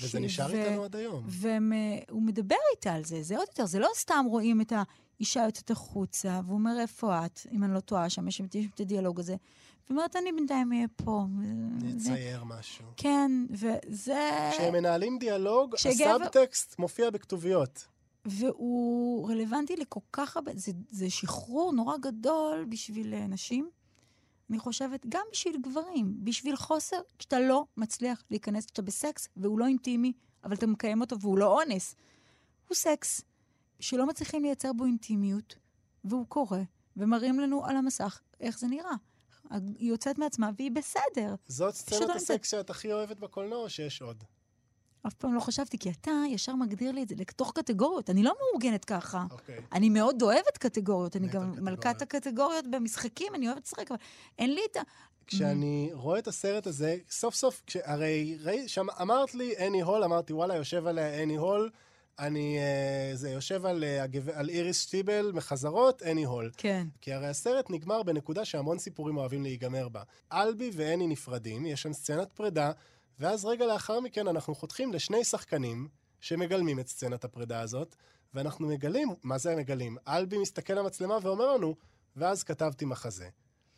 וזה ש- נשאר ו- איתנו עד היום. והוא מדבר איתה על זה, זה עוד יותר, זה לא סתם רואים את האישה יוצאת החוצה, והוא אומר, איפה את? אם אני לא טועה, שם יש את הדיאלוג הזה. והיא אומרת, אני בינתיים אהיה פה. ו- זה- נצייר משהו. כן, וזה... כשהם מנהלים דיאלוג, כשגבר- הסאבטקסט מופיע בכתוביות. והוא רלוונטי לכל כך הרבה, זה, זה שחרור נורא גדול בשביל אה, נשים. אני חושבת, גם בשביל גברים, בשביל חוסר, כשאתה לא מצליח להיכנס, כשאתה בסקס והוא לא אינטימי, אבל אתה מקיים אותו והוא לא אונס. הוא סקס שלא מצליחים לייצר בו אינטימיות, והוא קורה, ומראים לנו על המסך איך זה נראה. היא יוצאת מעצמה והיא בסדר. זאת סצנת לא הסקס שאת הכי אוהבת בקולנוע, או שיש עוד? אף פעם לא חשבתי, כי אתה ישר מגדיר לי את זה לתוך קטגוריות. אני לא מאורגנת ככה. אוקיי. אני מאוד אוהבת קטגוריות, אני גם קטגוריות. מלכת הקטגוריות במשחקים, אני אוהבת לשחק, אבל אין לי את ה... כשאני רואה את הסרט הזה, סוף סוף, כש- הרי ראי, שם, אמרת לי אני הול, אמרתי וואלה, יושב עליה אני הול, אני, אה, זה יושב על, אה. על איריס שטיבל מחזרות, אני הול. כן. כי הרי הסרט נגמר בנקודה שהמון סיפורים אוהבים להיגמר בה. אלבי ואני נפרדים, יש שם סצנת פרידה, ואז רגע לאחר מכן אנחנו חותכים לשני שחקנים שמגלמים את סצנת הפרידה הזאת, ואנחנו מגלים, מה זה מגלים? אלבי מסתכל למצלמה ואומר לנו, ואז כתבתי מחזה.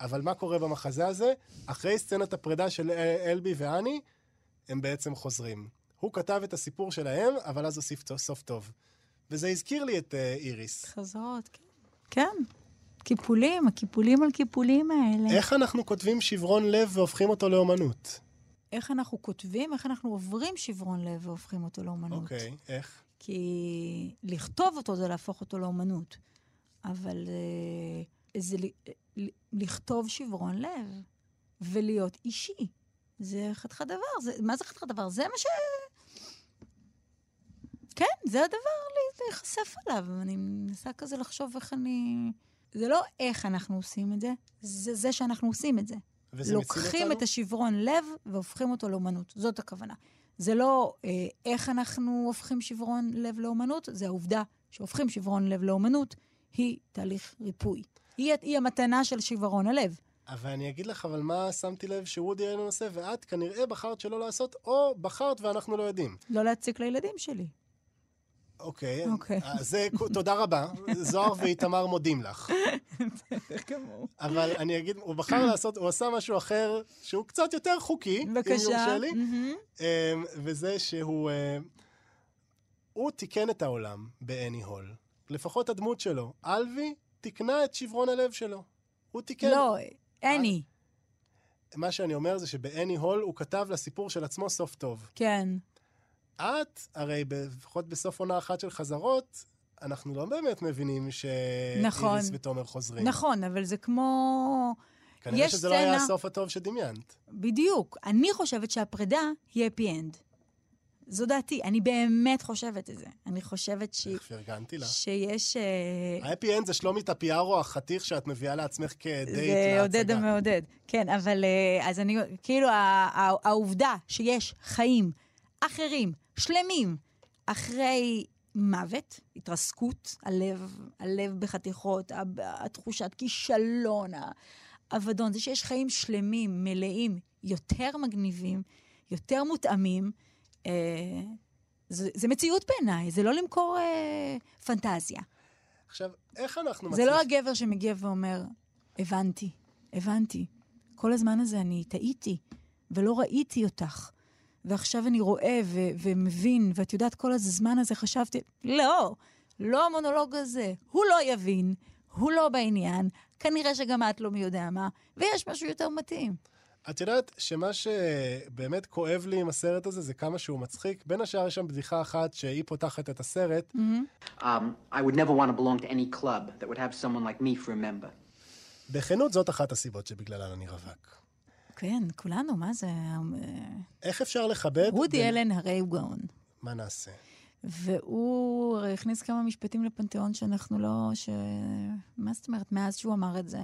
אבל מה קורה במחזה הזה? אחרי סצנת הפרידה של אלבי ואני, הם בעצם חוזרים. הוא כתב את הסיפור שלהם, אבל אז הוסיף סוף טוב. וזה הזכיר לי את אה, איריס. חזרות, כן. כן. קיפולים, הקיפולים על קיפולים האלה. איך אנחנו כותבים שברון לב והופכים אותו לאומנות? איך אנחנו כותבים, איך אנחנו עוברים שברון לב והופכים אותו לאומנות. אוקיי, איך? כי לכתוב אותו זה להפוך אותו לאומנות. אבל אה, זה ל- ל- לכתוב שברון לב ולהיות אישי. זה חתיכת דבר. זה, מה זה חתיכת דבר? זה מה ש... כן, זה הדבר להיחשף עליו. אני מנסה כזה לחשוב איך אני... זה לא איך אנחנו עושים את זה, זה זה שאנחנו עושים את זה. לוקחים? את השברון לב והופכים אותו לאומנות. זאת הכוונה. זה לא אה, איך אנחנו הופכים שברון לב לאומנות, זה העובדה שהופכים שברון לב לאומנות, היא תהליך ריפוי. היא, היא המתנה של שברון הלב. אבל אני אגיד לך, אבל מה שמתי לב שוודי אלן עושה, ואת כנראה בחרת שלא לעשות, או בחרת ואנחנו לא יודעים. לא להציק לילדים שלי. אוקיי. אוקיי. אז זה, תודה רבה. זוהר ואיתמר מודים לך. אבל אני אגיד, הוא בחר לעשות, הוא עשה משהו אחר, שהוא קצת יותר חוקי, אם בבקשה. יורשה לי. מהמם. אמ, וזה שהוא... אה, הוא תיקן את העולם באני הול. לפחות הדמות שלו. אלבי תיקנה את שברון הלב שלו. הוא תיקן. לא, אני. מה שאני אומר זה שבאני הול הוא כתב לסיפור של עצמו סוף טוב. כן. את, הרי לפחות בסוף עונה אחת של חזרות, אנחנו לא באמת מבינים נכון. שאיריס ותומר חוזרים. נכון, אבל זה כמו... כנראה יש שזה לא היה סצנה- הסוף הטוב שדמיינת. בדיוק. אני חושבת שהפרידה היא happy end. זו דעתי. אני באמת חושבת את זה. אני חושבת ש... איך פרגנתי לך. שיש... אה, ה happy end זה שלומי טפיארו החתיך שאת מביאה לעצמך כדייט זה עודד להצגה. המעודד. כן, אבל אה, אז אני... כאילו, העובדה שיש חיים אחרים, שלמים, אחרי מוות, התרסקות, הלב, הלב בחתיכות, התחושת כישלון, האבדון, זה שיש חיים שלמים, מלאים, יותר מגניבים, יותר מותאמים, אה, זה, זה מציאות בעיניי, זה לא למכור אה, פנטזיה. עכשיו, איך אנחנו זה לא מצליחים... הגבר שמגיע ואומר, הבנתי, הבנתי. כל הזמן הזה אני טעיתי, ולא ראיתי אותך. ועכשיו אני רואה ו- ומבין, ואת יודעת, כל הזמן הזה חשבתי, לא, לא המונולוג הזה. הוא לא יבין, הוא לא בעניין, כנראה שגם את לא מי יודע מה, ויש משהו יותר מתאים. את יודעת שמה שבאמת כואב לי עם הסרט הזה זה כמה שהוא מצחיק. בין השאר יש שם בדיחה אחת שהיא פותחת את הסרט, Um, I would never want to belong to any club that would have someone like me for a member. בכנות זאת אחת הסיבות שבגללן אני רווק. כן, כולנו, מה זה? אה, איך אפשר לכבד... רודי בין- אלן הרי הוא גאון. מה נעשה? והוא הכניס כמה משפטים לפנתיאון שאנחנו לא... ש... מה זאת אומרת? מאז שהוא אמר את זה,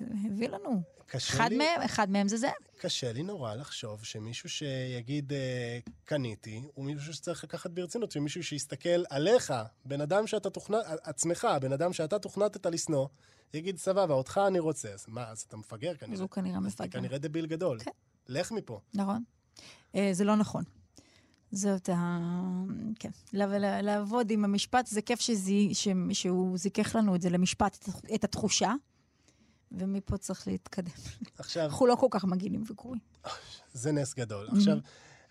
הביא לנו. קשה אחד לי, מהם, אחד מהם זה זה. קשה לי נורא לחשוב שמישהו שיגיד אה, קניתי, הוא מישהו שצריך לקחת ברצינות, שמישהו שיסתכל עליך, בן אדם שאתה תוכנת, עצמך, בן אדם שאתה תוכנתת לשנוא, יגיד, סבבה, אותך אני רוצה. אז מה, אז אתה מפגר כנראה. אז הוא כנראה מפגר. אתה כנראה דביל גדול. כן. לך מפה. נכון. אה, זה לא נכון. זאת ה... כן. לעב- לעבוד עם המשפט, זה כיף שזי, ש... שהוא זיכך לנו את זה למשפט, את התחושה, ומפה צריך להתקדם. עכשיו, אנחנו לא כל כך מגעילים וקוראים. זה נס גדול. Mm-hmm. עכשיו,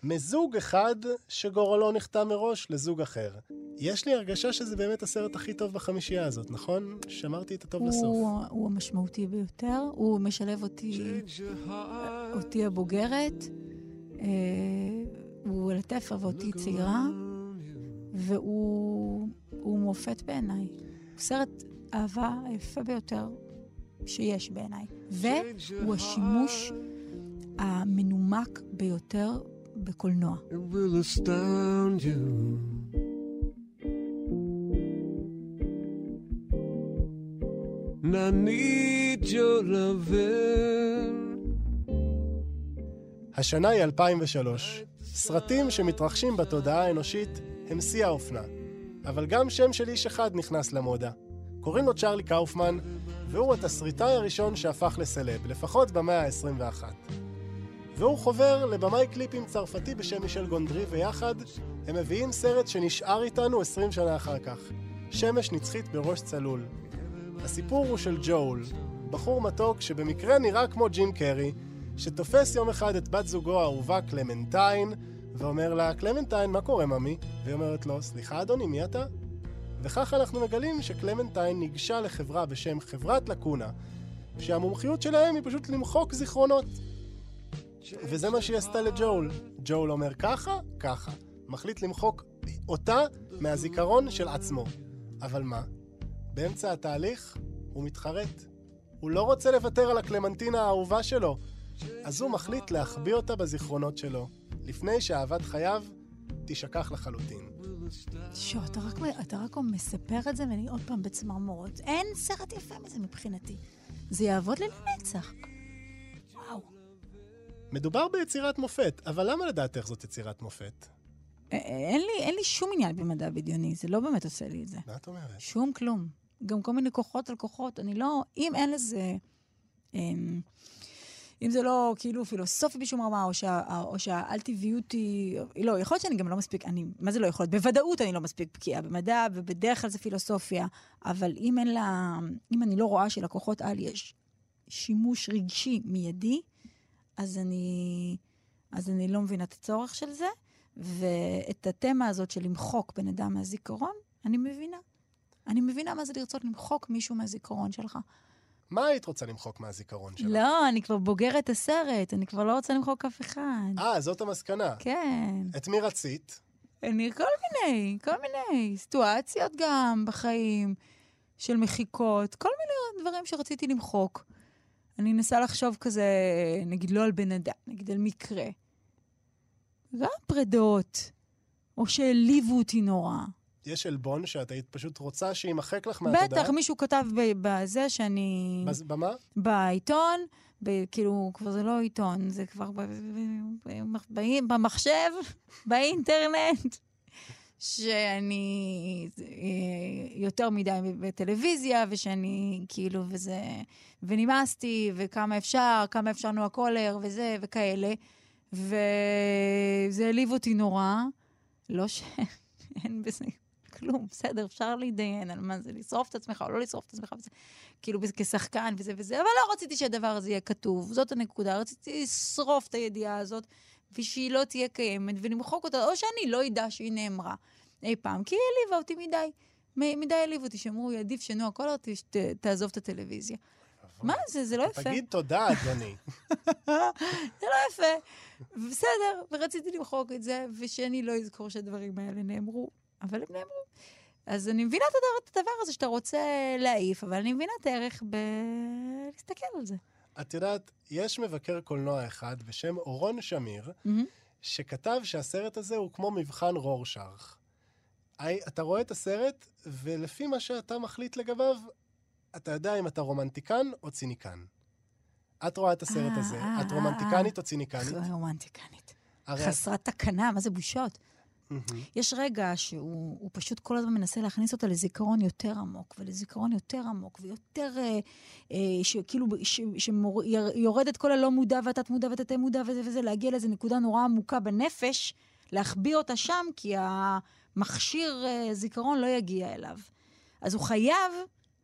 מזוג אחד שגורלו נחתם מראש לזוג אחר. יש לי הרגשה שזה באמת הסרט הכי טוב בחמישייה הזאת, נכון? שמרתי את הטוב לסוף. הוא, המשמעותי ביותר, הוא משלב אותי, אותי הבוגרת, אה, הוא לתפר ואותי צעירה, והוא הוא מופת בעיניי. הוא סרט אהבה היפה ביותר שיש בעיניי. והוא השימוש המנומק ביותר בקולנוע. השנה היא 2003. סרטים שמתרחשים בתודעה האנושית הם שיא האופנה. אבל גם שם של איש אחד נכנס למודה. קוראים לו צ'רלי קאופמן, והוא התסריטאי הראשון שהפך לסלב, לפחות במאה ה-21. והוא חובר לבמאי קליפים צרפתי בשם מישל גונדרי, ויחד הם מביאים סרט שנשאר איתנו 20 שנה אחר כך. שמש נצחית בראש צלול. הסיפור הוא של ג'ול, בחור מתוק שבמקרה נראה כמו ג'ים קרי, שתופס יום אחד את בת זוגו האהובה קלמנטיין, ואומר לה, קלמנטיין, מה קורה, ממי? והיא אומרת לו, סליחה אדוני, מי אתה? וכך אנחנו מגלים שקלמנטיין ניגשה לחברה בשם חברת לקונה, שהמומחיות שלהם היא פשוט למחוק זיכרונות. וזה מה שהיא עשתה לג'ול. ג'ול אומר ככה, ככה. מחליט למחוק אותה מהזיכרון של עצמו. אבל מה? באמצע התהליך הוא מתחרט. הוא לא רוצה לוותר על הקלמנטינה האהובה שלו, אז הוא מחליט להחביא אותה בזיכרונות שלו, לפני שאהבת חייו תישכח לחלוטין. שו, אתה רק, אתה רק מספר את זה ואני עוד פעם בצמרמורת. אין סרט יפה מזה מבחינתי. זה יעבוד לי לנצח. וואו. מדובר ביצירת מופת, אבל למה לדעתך זאת יצירת מופת? א- אין לי, אין לי שום עניין במדע בדיוני, זה לא באמת עושה לי את זה. מה את אומרת? שום כלום. גם כל מיני כוחות על כוחות. אני לא, אם אין לזה... אמ, אם זה לא כאילו פילוסופי בשום רמה, או, שה, או שהאל-טבעיות היא... לא, יכול להיות שאני גם לא מספיק, אני, מה זה לא יכול להיות? בוודאות אני לא מספיק בקיאה במדע, ובדרך כלל זה פילוסופיה, אבל אם אין לה... אם אני לא רואה שלכוחות על יש שימוש רגשי מיידי, אז אני, אז אני לא מבינה את הצורך של זה, ואת התמה הזאת של למחוק בן אדם מהזיכרון, אני מבינה. אני מבינה מה זה לרצות למחוק מישהו מהזיכרון שלך. מה היית רוצה למחוק מהזיכרון שלך? לא, אני כבר בוגרת הסרט, אני כבר לא רוצה למחוק אף אחד. אה, זאת המסקנה. כן. את מי רצית? אני, כל מיני, כל מיני סיטואציות גם בחיים של מחיקות, כל מיני דברים שרציתי למחוק. אני מנסה לחשוב כזה, נגיד לא על בן אדם, נגיד על מקרה. גם פרדות, או שהעליבו אותי נורא. יש עלבון שאת היית פשוט רוצה שימחק לך מהתודעה? בטח, מישהו כתב בזה שאני... בז- במה? בעיתון, ב- כאילו, כבר זה לא עיתון, זה כבר ב- ב- ב- ב- במחשב, באינטרנט, שאני אה, יותר מדי בטלוויזיה, ושאני, כאילו, וזה... ונמאסתי, וכמה אפשר, כמה אפשר נועה קולר, וזה, וכאלה. וזה העליב אותי נורא. לא שאין בזה כלום, בסדר, אפשר להתדיין על מה זה, לשרוף את עצמך או לא לשרוף את עצמך, וזה, כאילו כשחקן וזה וזה, אבל לא רציתי שהדבר הזה יהיה כתוב, זאת הנקודה, רציתי לשרוף את הידיעה הזאת, ושהיא לא תהיה קיימת, ולמחוק אותה, או שאני לא אדע שהיא נאמרה אי פעם, כי היא העליבה אותי מדי. מ- מדי העליב אותי, שאמרו, עדיף שנועה קולר תעזוב את הטלוויזיה. מה זה? זה לא יפה. תגיד תודה, אדוני. זה לא יפה. בסדר, ורציתי למחוק את זה, ושאני לא אזכור שהדברים האלה נאמרו, אבל הם נאמרו. אז אני מבינה את הדבר, הזה שאתה רוצה להעיף, אבל אני מבינה את הערך בלהסתכל על זה. את יודעת, יש מבקר קולנוע אחד בשם אורון שמיר, שכתב שהסרט הזה הוא כמו מבחן רורשאך. היי, אתה רואה את הסרט, ולפי מה שאתה מחליט לגביו, אתה יודע אם אתה רומנטיקן או ציניקן. את רואה את הסרט אה, הזה, אה, את אה, רומנטיקנית או ציניקנית? רומנטיקנית. חסרת תקנה, מה זה בושות? מהמם. יש רגע שהוא הוא פשוט כל הזמן מנסה להכניס אותה לזיכרון יותר עמוק, ולזיכרון יותר עמוק, ויותר, אה, אה, שכאילו, שיורד את כל הלא מודע והתת מודע והתת מודע וזה וזה, להגיע לאיזו נקודה נורא עמוקה בנפש, להחביא אותה שם, כי המכשיר אה, זיכרון לא יגיע אליו. אז הוא חייב,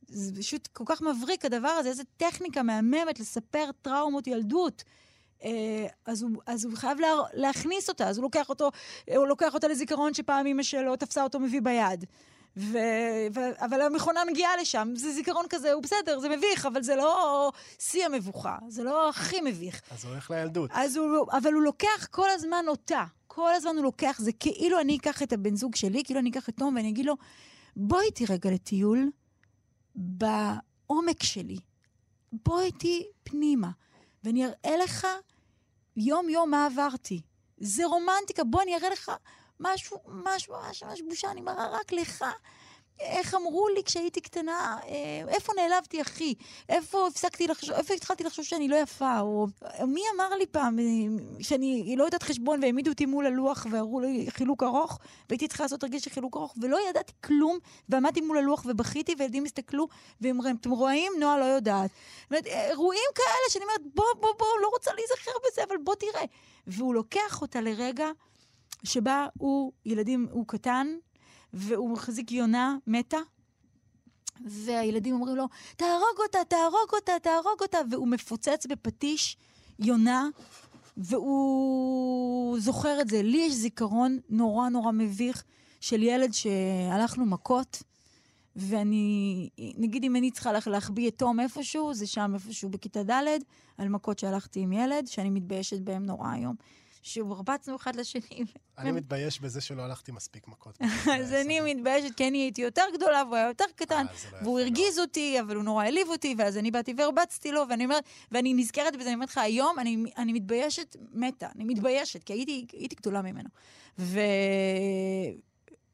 זה פשוט כל כך מבריק הדבר הזה, איזו טכניקה מהממת לספר טראומות ילדות. אה, אז הוא, אז הוא חייב לה, להכניס אותה, אז הוא לוקח, אותו, הוא לוקח אותה לזיכרון שפעם אמא שלו תפסה אותו מביא ביד. ו, ו, אבל המכונה מגיעה לשם, זה זיכרון כזה, הוא בסדר, זה מביך, אבל זה לא שיא המבוכה, זה לא הכי מביך. אז הוא הולך לילדות. אז הוא, אבל הוא לוקח כל הזמן אותה, כל הזמן הוא לוקח, זה כאילו אני אקח את הבן זוג שלי, כאילו אני אקח את תום ואני אגיד לו, בוא איתי רגע לטיול בעומק שלי, בוא איתי פנימה, ואני אראה לך יום-יום מה עברתי. זה רומנטיקה, בוא אני אראה לך משהו, משהו, ממש ממש בושה, אני מראה רק לך. איך אמרו לי כשהייתי קטנה, אה, איפה נעלבתי, אחי? איפה הפסקתי לחשוב, איפה התחלתי לחשוב שאני לא יפה? או מי אמר לי פעם אה, שאני לא יודעת חשבון והעמידו אותי מול הלוח ואמרו לי חילוק ארוך, והייתי צריכה לעשות תרגיל של חילוק ארוך, ולא ידעתי כלום, ועמדתי מול הלוח ובכיתי, וילדים הסתכלו, והם אומרים, אתם רואים? נועה לא יודעת. אומרת, אירועים כאלה שאני אומרת, בוא, בוא, בוא, לא רוצה להיזכר בזה, אבל בוא תראה. והוא לוקח אותה לרגע שבה הוא, ילדים, הוא קטן, והוא מחזיק יונה מתה, והילדים אומרים לו, תהרוג אותה, תהרוג אותה, תהרוג אותה, והוא מפוצץ בפטיש יונה, והוא זוכר את זה. לי יש זיכרון נורא נורא מביך של ילד שהלכנו מכות, ואני, נגיד אם אני צריכה לך להחביא תום איפשהו, זה שם איפשהו בכיתה ד', על מכות שהלכתי עם ילד, שאני מתביישת בהם נורא היום. שהרבצנו אחד לשני. אני מתבייש בזה שלא הלכתי מספיק מכות. אז אני מתביישת, כי אני הייתי יותר גדולה והוא היה יותר קטן, אה, לא והוא הרגיז אותי, אבל הוא נורא העליב אותי, ואז אני באתי והרבצתי לו, ואני אומרת, ואני נזכרת בזה, אני אומרת לך, היום אני, מתביישת מתה, אני מתביישת, כי הייתי, גדולה ממנו.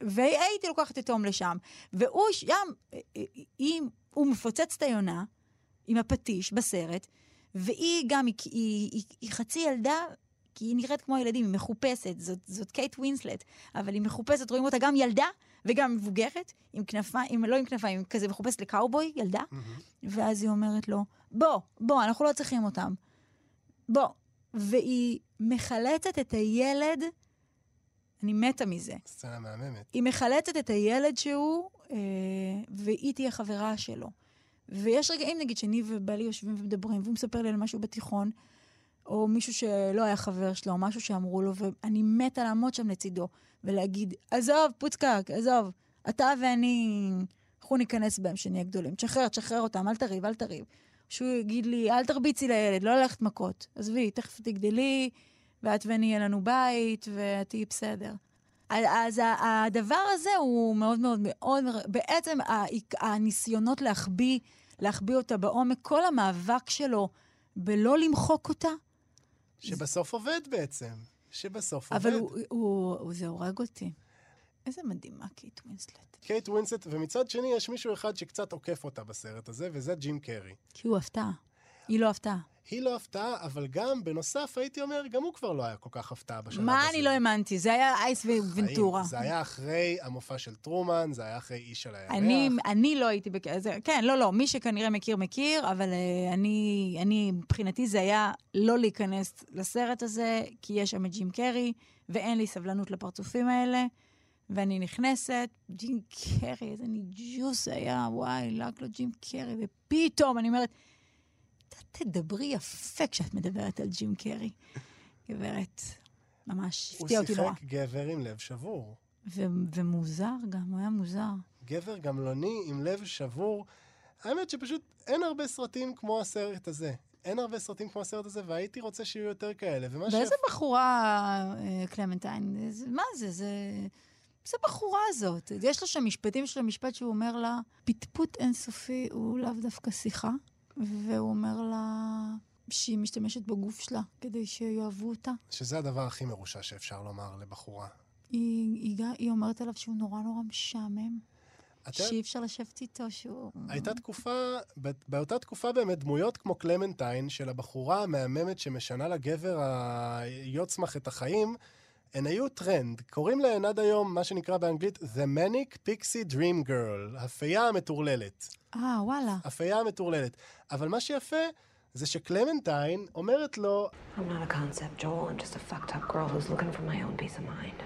והייתי לוקחת את תום לשם, והוא שם, היא, הוא מפוצץ את היונה עם הפטיש בסרט, והיא גם, היא, היא, היא, היא חצי ילדה, כי היא נראית כמו הילדים, היא מחופשת, זאת, זאת קייט ווינסלט, אבל היא מחופשת, רואים אותה גם ילדה וגם מבוגרת, עם כנפיים, לא עם כנפיים, עם כזה מחופשת לקאובוי, ילדה, ואז היא אומרת לו, בוא, בוא, אנחנו לא צריכים אותם. בוא. והיא מחלצת את הילד, אני מתה מזה. סצנה מהממת. היא מחלצת את הילד שהוא, אה, והיא תהיה חברה שלו. ויש רגעים, נגיד, שאני ובעלי יושבים ומדברים, והוא מספר לי על משהו בתיכון, או מישהו שלא היה חבר שלו, או משהו שאמרו לו, ואני מתה לעמוד שם לצידו, ולהגיד, עזוב, פוצקק, עזוב, אתה ואני, אנחנו ניכנס בהם שנהיה גדולים. תשחרר, תשחרר אותם, אל תריב, אל תריב. שהוא יגיד לי, אל תרביצי לילד, לא ללכת מכות. עזבי, תכף תגדלי, ואת ואני יהיה לנו בית, ואת תהיי בסדר. אז הדבר הזה הוא מאוד מאוד מאוד, בעצם הניסיונות להחביא, להחביא אותה בעומק, כל המאבק שלו בלא למחוק אותה. שבסוף עובד בעצם. שבסוף אבל עובד. הוא, הוא, הוא, זה הורג אותי. איזה מדהימה קייט ווינסלט. קייט ווינסט, ומצד שני יש מישהו אחד שקצת עוקף אותה בסרט הזה, וזה ג'ים קרי. כי הוא הפתעה. היא לא הפתעה. היא לא הפתעה, אבל גם, בנוסף, הייתי אומר, גם הוא כבר לא היה כל כך הפתעה בשלב הזה. מה אני לא האמנתי? זה היה אייס וונטורה. זה היה אחרי המופע של טרומן, זה היה אחרי איש על הירח. אני, אני לא הייתי בכ... זה, כן, לא, לא, מי שכנראה מכיר, מכיר, אבל uh, אני, אני, מבחינתי זה היה לא להיכנס לסרט הזה, כי יש שם את ג'ים קרי, ואין לי סבלנות לפרצופים האלה, ואני נכנסת, ג'ים קרי, איזה ניג'וס היה, וואי, לק לו ג'ים קרי, ופתאום אני אומרת, תדברי יפה כשאת מדברת על ג'ים קרי. גברת, ממש הפתיע אותי נורא. הוא שיחק גבר עם לב שבור. ו- ומוזר גם, הוא היה מוזר. גבר גמלוני עם לב שבור. האמת שפשוט אין הרבה סרטים כמו הסרט הזה. אין הרבה סרטים כמו הסרט הזה, והייתי רוצה שיהיו יותר כאלה. ואיזה ש... בחורה, קלמנטיין, זה, מה זה? זה... איזה בחורה הזאת? יש לו שם משפטים של המשפט שהוא אומר לה, פטפוט אינסופי הוא לאו דווקא שיחה. והוא אומר לה שהיא משתמשת בגוף שלה כדי שיאהבו אותה. שזה הדבר הכי מרושע שאפשר לומר לבחורה. היא, היא, היא אומרת עליו שהוא נורא נורא משעמם. את שאי אפשר לשבת איתו, שהוא... הייתה תקופה, באותה תקופה באמת, דמויות כמו קלמנטיין, של הבחורה המהממת שמשנה לגבר הצמח את החיים, הן היו טרנד. קוראים להן עד היום, מה שנקרא באנגלית, The Manic Pixie Dream Girl, הפייה המטורללת. אה, וואלה. הפייה המטורללת. אבל מה שיפה, זה שקלמנטיין אומרת לו, I'm not a concept, Joel. I'm just a fucked up girl who's looking for my own peace of mind.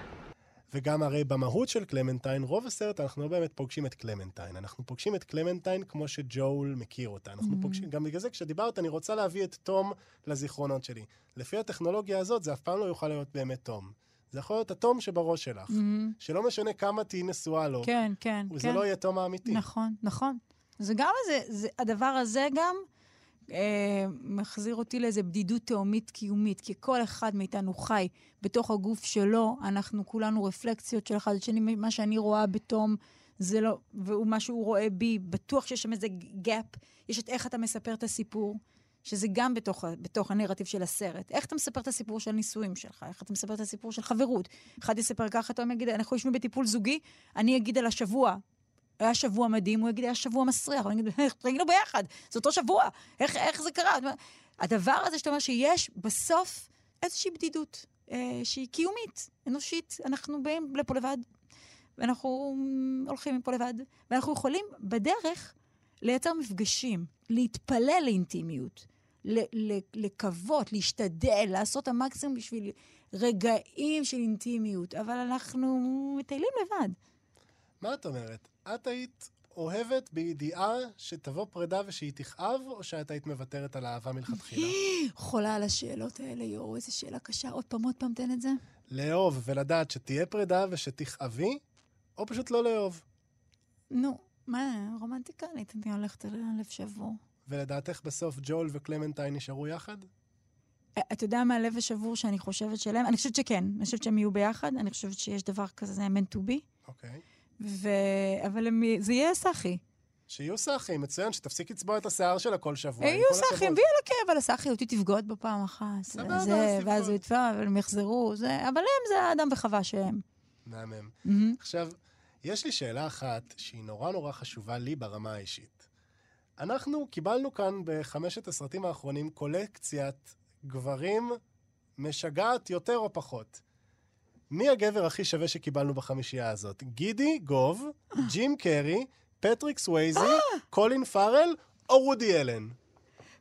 וגם הרי במהות של קלמנטיין, רוב הסרט אנחנו לא באמת פוגשים את קלמנטיין. אנחנו פוגשים את קלמנטיין כמו שג'ול מכיר אותה. אנחנו Mhm. פוגשים, גם בגלל זה כשדיברת, אני רוצה להביא את תום לזיכרונות שלי. לפי הטכנולוגיה הזאת, זה אף פעם לא יוכל להיות באמת תום. זה יכול להיות התום שבראש שלך. מהמם. שלא משנה כמה תהיי נשואה לו, כן, כן, זה כן. לא יהיה תום האמיתי. נכון, נכון. זה גם איזה, זה, הדבר הזה גם אה, מחזיר אותי לאיזה בדידות תהומית קיומית, כי כל אחד מאיתנו חי בתוך הגוף שלו, אנחנו כולנו רפלקציות של אחד לשני, מה שאני רואה בתום זה לא, ומה שהוא רואה בי, בטוח שיש שם איזה גאפ, יש את איך אתה מספר את הסיפור. שזה גם בתוך, בתוך הנרטיב של הסרט. איך אתה מספר את הסיפור של נישואים שלך? איך אתה מספר את הסיפור של חברות? אחד יספר ככה, אתה יגיד, אנחנו יושבים בטיפול זוגי, אני אגיד על השבוע, היה שבוע מדהים, הוא יגיד, היה שבוע מסריח, אני אגיד, היינו ביחד, זה אותו שבוע, איך, איך זה קרה? הדבר הזה שאתה אומר שיש בסוף איזושהי בדידות, אה, שהיא קיומית, אנושית, אנחנו באים לפה לבד, ואנחנו הולכים מפה לבד, ואנחנו יכולים בדרך לייצר מפגשים, להתפלל לאינטימיות, לקוות, להשתדל, לעשות את המקסימום בשביל רגעים של אינטימיות, אבל אנחנו מטיילים לבד. מה את אומרת? את היית אוהבת בידיעה שתבוא פרידה ושהיא תכאב, או שאת היית מוותרת על האהבה מלכתחילה? חולה על השאלות האלה, יואו, איזה שאלה קשה. עוד פעם, עוד פעם, תן את זה. לאהוב ולדעת שתהיה פרידה ושתכאבי, או פשוט לא לאהוב. נו, מה, רומנטיקנית, אני הולכת על הלב שבור. ולדעתך בסוף ג'ול וקלמנטיין נשארו יחד? אתה יודע מה הלב השבור שאני חושבת שלהם? אני חושבת שכן, אני חושבת שהם יהיו ביחד, אני חושבת שיש דבר כזה, זה meant to be, אוקיי. ו... אבל הם... זה יהיה סאחי. שיהיו סאחים, מצוין, שתפסיק לצבוע את השיער שלה כל שבוע. יהיו סאחים. ויהיה לה כאב על הסאחי, אותי תבגוד בפעם אחת. סבבה, זה, אז ואז. הוא יתבע, אבל הם יחזרו, זה... אבל הם זה האדם וחווה שהם. מהמם. עכשיו, יש לי שאלה אחת שהיא נורא נורא חשובה לי ברמה האישית. אנחנו קיבלנו כאן בחמשת הסרטים האחרונים קולקציית גברים משגעת יותר או פחות. מי הגבר הכי שווה שקיבלנו בחמישייה הזאת? גידי גוב, ג'ים קרי, פטריק סווייזי, קולין פארל או וודי אלן?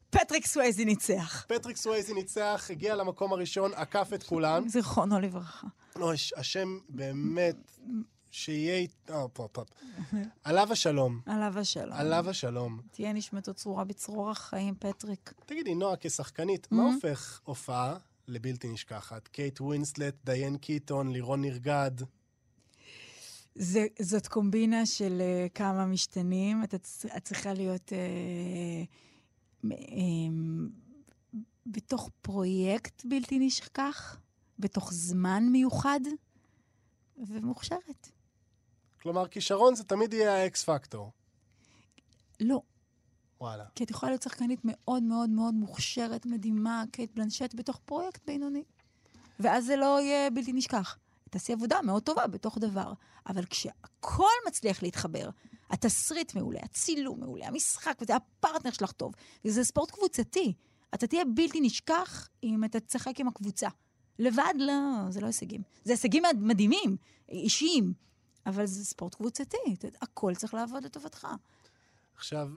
פטריק סווייזי ניצח. פטריק סווייזי ניצח, הגיע למקום הראשון, עקף את כולם. זיכרונו לברכה. ש- השם באמת, שיהיה... אית- אה, פה, פה. עליו השלום. עליו השלום. עליו השלום. תהיה נשמתו צרורה בצרור החיים, פטריק. תגידי, נועה, כשחקנית, מה הופך הופעה לבלתי נשכחת? קייט ווינסלט, דיאן קיטון, לירון נרגד. זה, זאת קומבינה של אה, כמה משתנים. אתה צ- את צריכה להיות אה, אמ, בתוך פרויקט בלתי נשכח, בתוך זמן מיוחד, ומוכשרת. כלומר, כישרון זה תמיד יהיה ה X factor. לא, וואלה. כי את יכולה להיות שחקנית מאוד מאוד מאוד מוכשרת, מדהימה, קייט בלנשט, בתוך פרויקט בינוני. ואז זה לא יהיה בלתי נשכח. תעשי עבודה מאוד טובה בתוך דבר. אבל כשהכל מצליח להתחבר, התסריט מעולה, הצילום מעולה, המשחק, וזה הפרטנר שלך טוב, וזה ספורט קבוצתי. אתה תהיה בלתי נשכח אם אתה תשחק עם הקבוצה. לבד, לא, זה לא הישגים. זה הישגים מדהימים, אישיים, אבל זה ספורט קבוצתי. הכל צריך לעבוד לטובתך. עכשיו,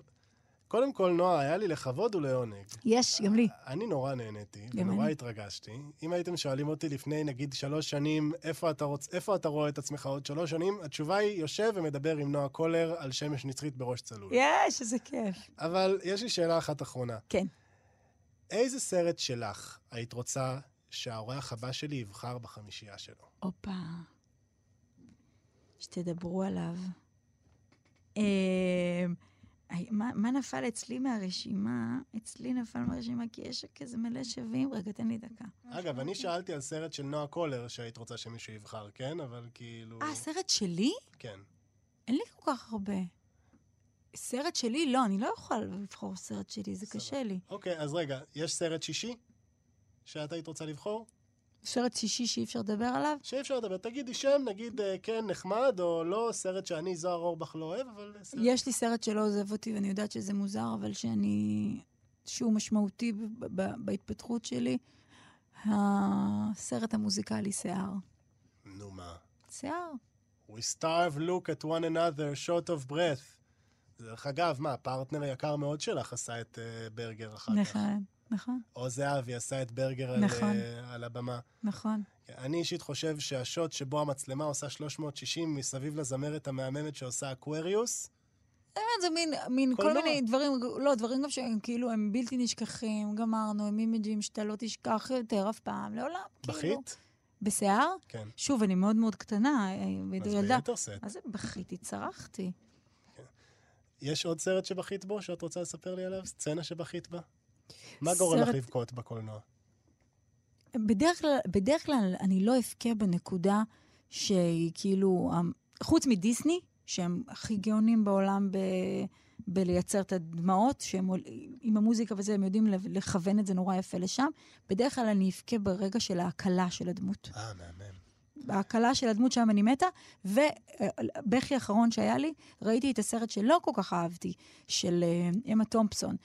קודם כל, נועה, היה לי לכבוד ולעונג. יש, גם לי. אני נורא נהניתי, ונורא אני. התרגשתי. אם הייתם שואלים אותי לפני, נגיד, שלוש שנים, איפה אתה, רוצ... איפה אתה רואה את עצמך עוד שלוש שנים, התשובה היא, יושב ומדבר עם נועה קולר על שמש נצחית בראש צלול. יש, איזה כיף. אבל יש לי שאלה אחת אחרונה. כן. איזה סרט שלך היית רוצה שהאורח הבא שלי יבחר בחמישייה שלו? הופה. שתדברו עליו. אה, מה, מה נפל אצלי מהרשימה? אצלי נפל מהרשימה כי יש כזה מלא שווים. רגע, תן לי דקה. אגב, אני שאלתי על סרט של נועה קולר שהיית רוצה שמישהו יבחר, כן? אבל כאילו... אה, סרט שלי? כן. אין לי כל כך הרבה. סרט שלי? לא, אני לא יכולה לבחור סרט שלי, זה קשה לי. אוקיי, אז רגע, יש סרט שישי שאת היית רוצה לבחור? סרט שישי שאי אפשר לדבר עליו? שאי אפשר לדבר. תגידי שם, נגיד אה, כן, נחמד, או לא, סרט שאני, זוהר אורבך, לא אוהב, אבל... סרט... יש לי סרט שלא עוזב אותי, ואני יודעת שזה מוזר, אבל שאני... שהוא משמעותי ב- ב- בהתפתחות שלי. הסרט המוזיקלי שיער. נו מה. שיער. We starve look at one another, short of breath. דרך אגב, מה, פרטנר יקר מאוד שלך עשה את אה, ברגר אחר כך. נכון, נכון, אוז זהבי עשה את ברגר על, נכון. אה, על הבמה. נכון. אני אישית חושב שהשוט שבו המצלמה עושה 360 מסביב לזמרת המהממת שעושה אקווריוס, באמת, זה מין, מין כל קולנוע. מיני דברים, לא, דברים גם שהם כאילו, הם בלתי נשכחים, גמרנו, הם אימג'ים שאתה לא תשכח יותר אף פעם, לעולם. כאילו. בכית? בשיער? כן. שוב, אני מאוד מאוד קטנה, אה, אז ילדה. ביתר שאת. מה זה בכיתי? צרחתי. יש עוד סרט שבכית בו, שאת רוצה לספר לי עליו? סצנה שבכית בה? מה גורם לך לבכות בקולנוע? בדרך כלל, בדרך כלל אני לא אבכה בנקודה שהיא כאילו, אמ, חוץ מדיסני, שהם הכי גאונים בעולם ב, בלייצר את הדמעות, שהם עם המוזיקה וזה, הם יודעים לכוון את זה נורא יפה לשם. בדרך כלל אני אבכה ברגע של ההקלה של הדמות. אה, מהמם. ההקלה של הדמות שם אני מתה, ובכי האחרון שהיה לי, ראיתי את הסרט שלא כל כך אהבתי, של אמה תומפסון,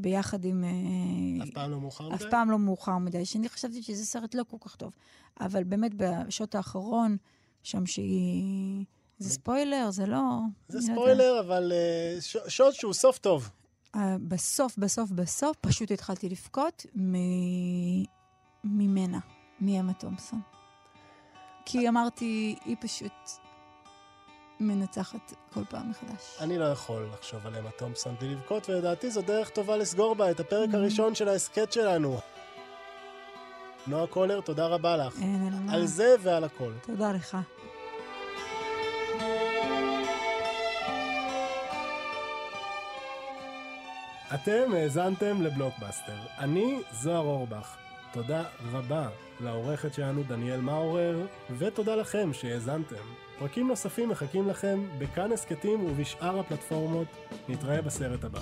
ביחד עם... אה, אף פעם לא מאוחר מדי? אף פעם לא מאוחר מדי, שאני חשבתי שזה סרט לא כל כך טוב. אבל באמת, בשעות האחרון, שם שהיא... זה ספוילר, זה לא... זה לא ספוילר, אבל אה, ש- שוט שהוא סוף טוב. אה, בסוף, בסוף, בסוף, פשוט התחלתי לבכות מ... ממנה, מאמה תומפסון. כי אמרתי, היא פשוט מנצחת כל פעם מחדש. אני לא יכול לחשוב על אמה תומפסון בלי לבכות, ולדעתי זו דרך טובה לסגור בה את הפרק. הראשון של ההסכת שלנו. נועה קולר, תודה רבה לך. אין מה. על זה ועל הכל. תודה לך. אתם האזנתם לבלוקבאסטר. אני זוהר אורבך. תודה רבה לעורכת שלנו דניאל מאורר, ותודה לכם שהאזנתם. פרקים נוספים מחכים לכם בכאן הסכתים ובשאר הפלטפורמות. נתראה בסרט הבא.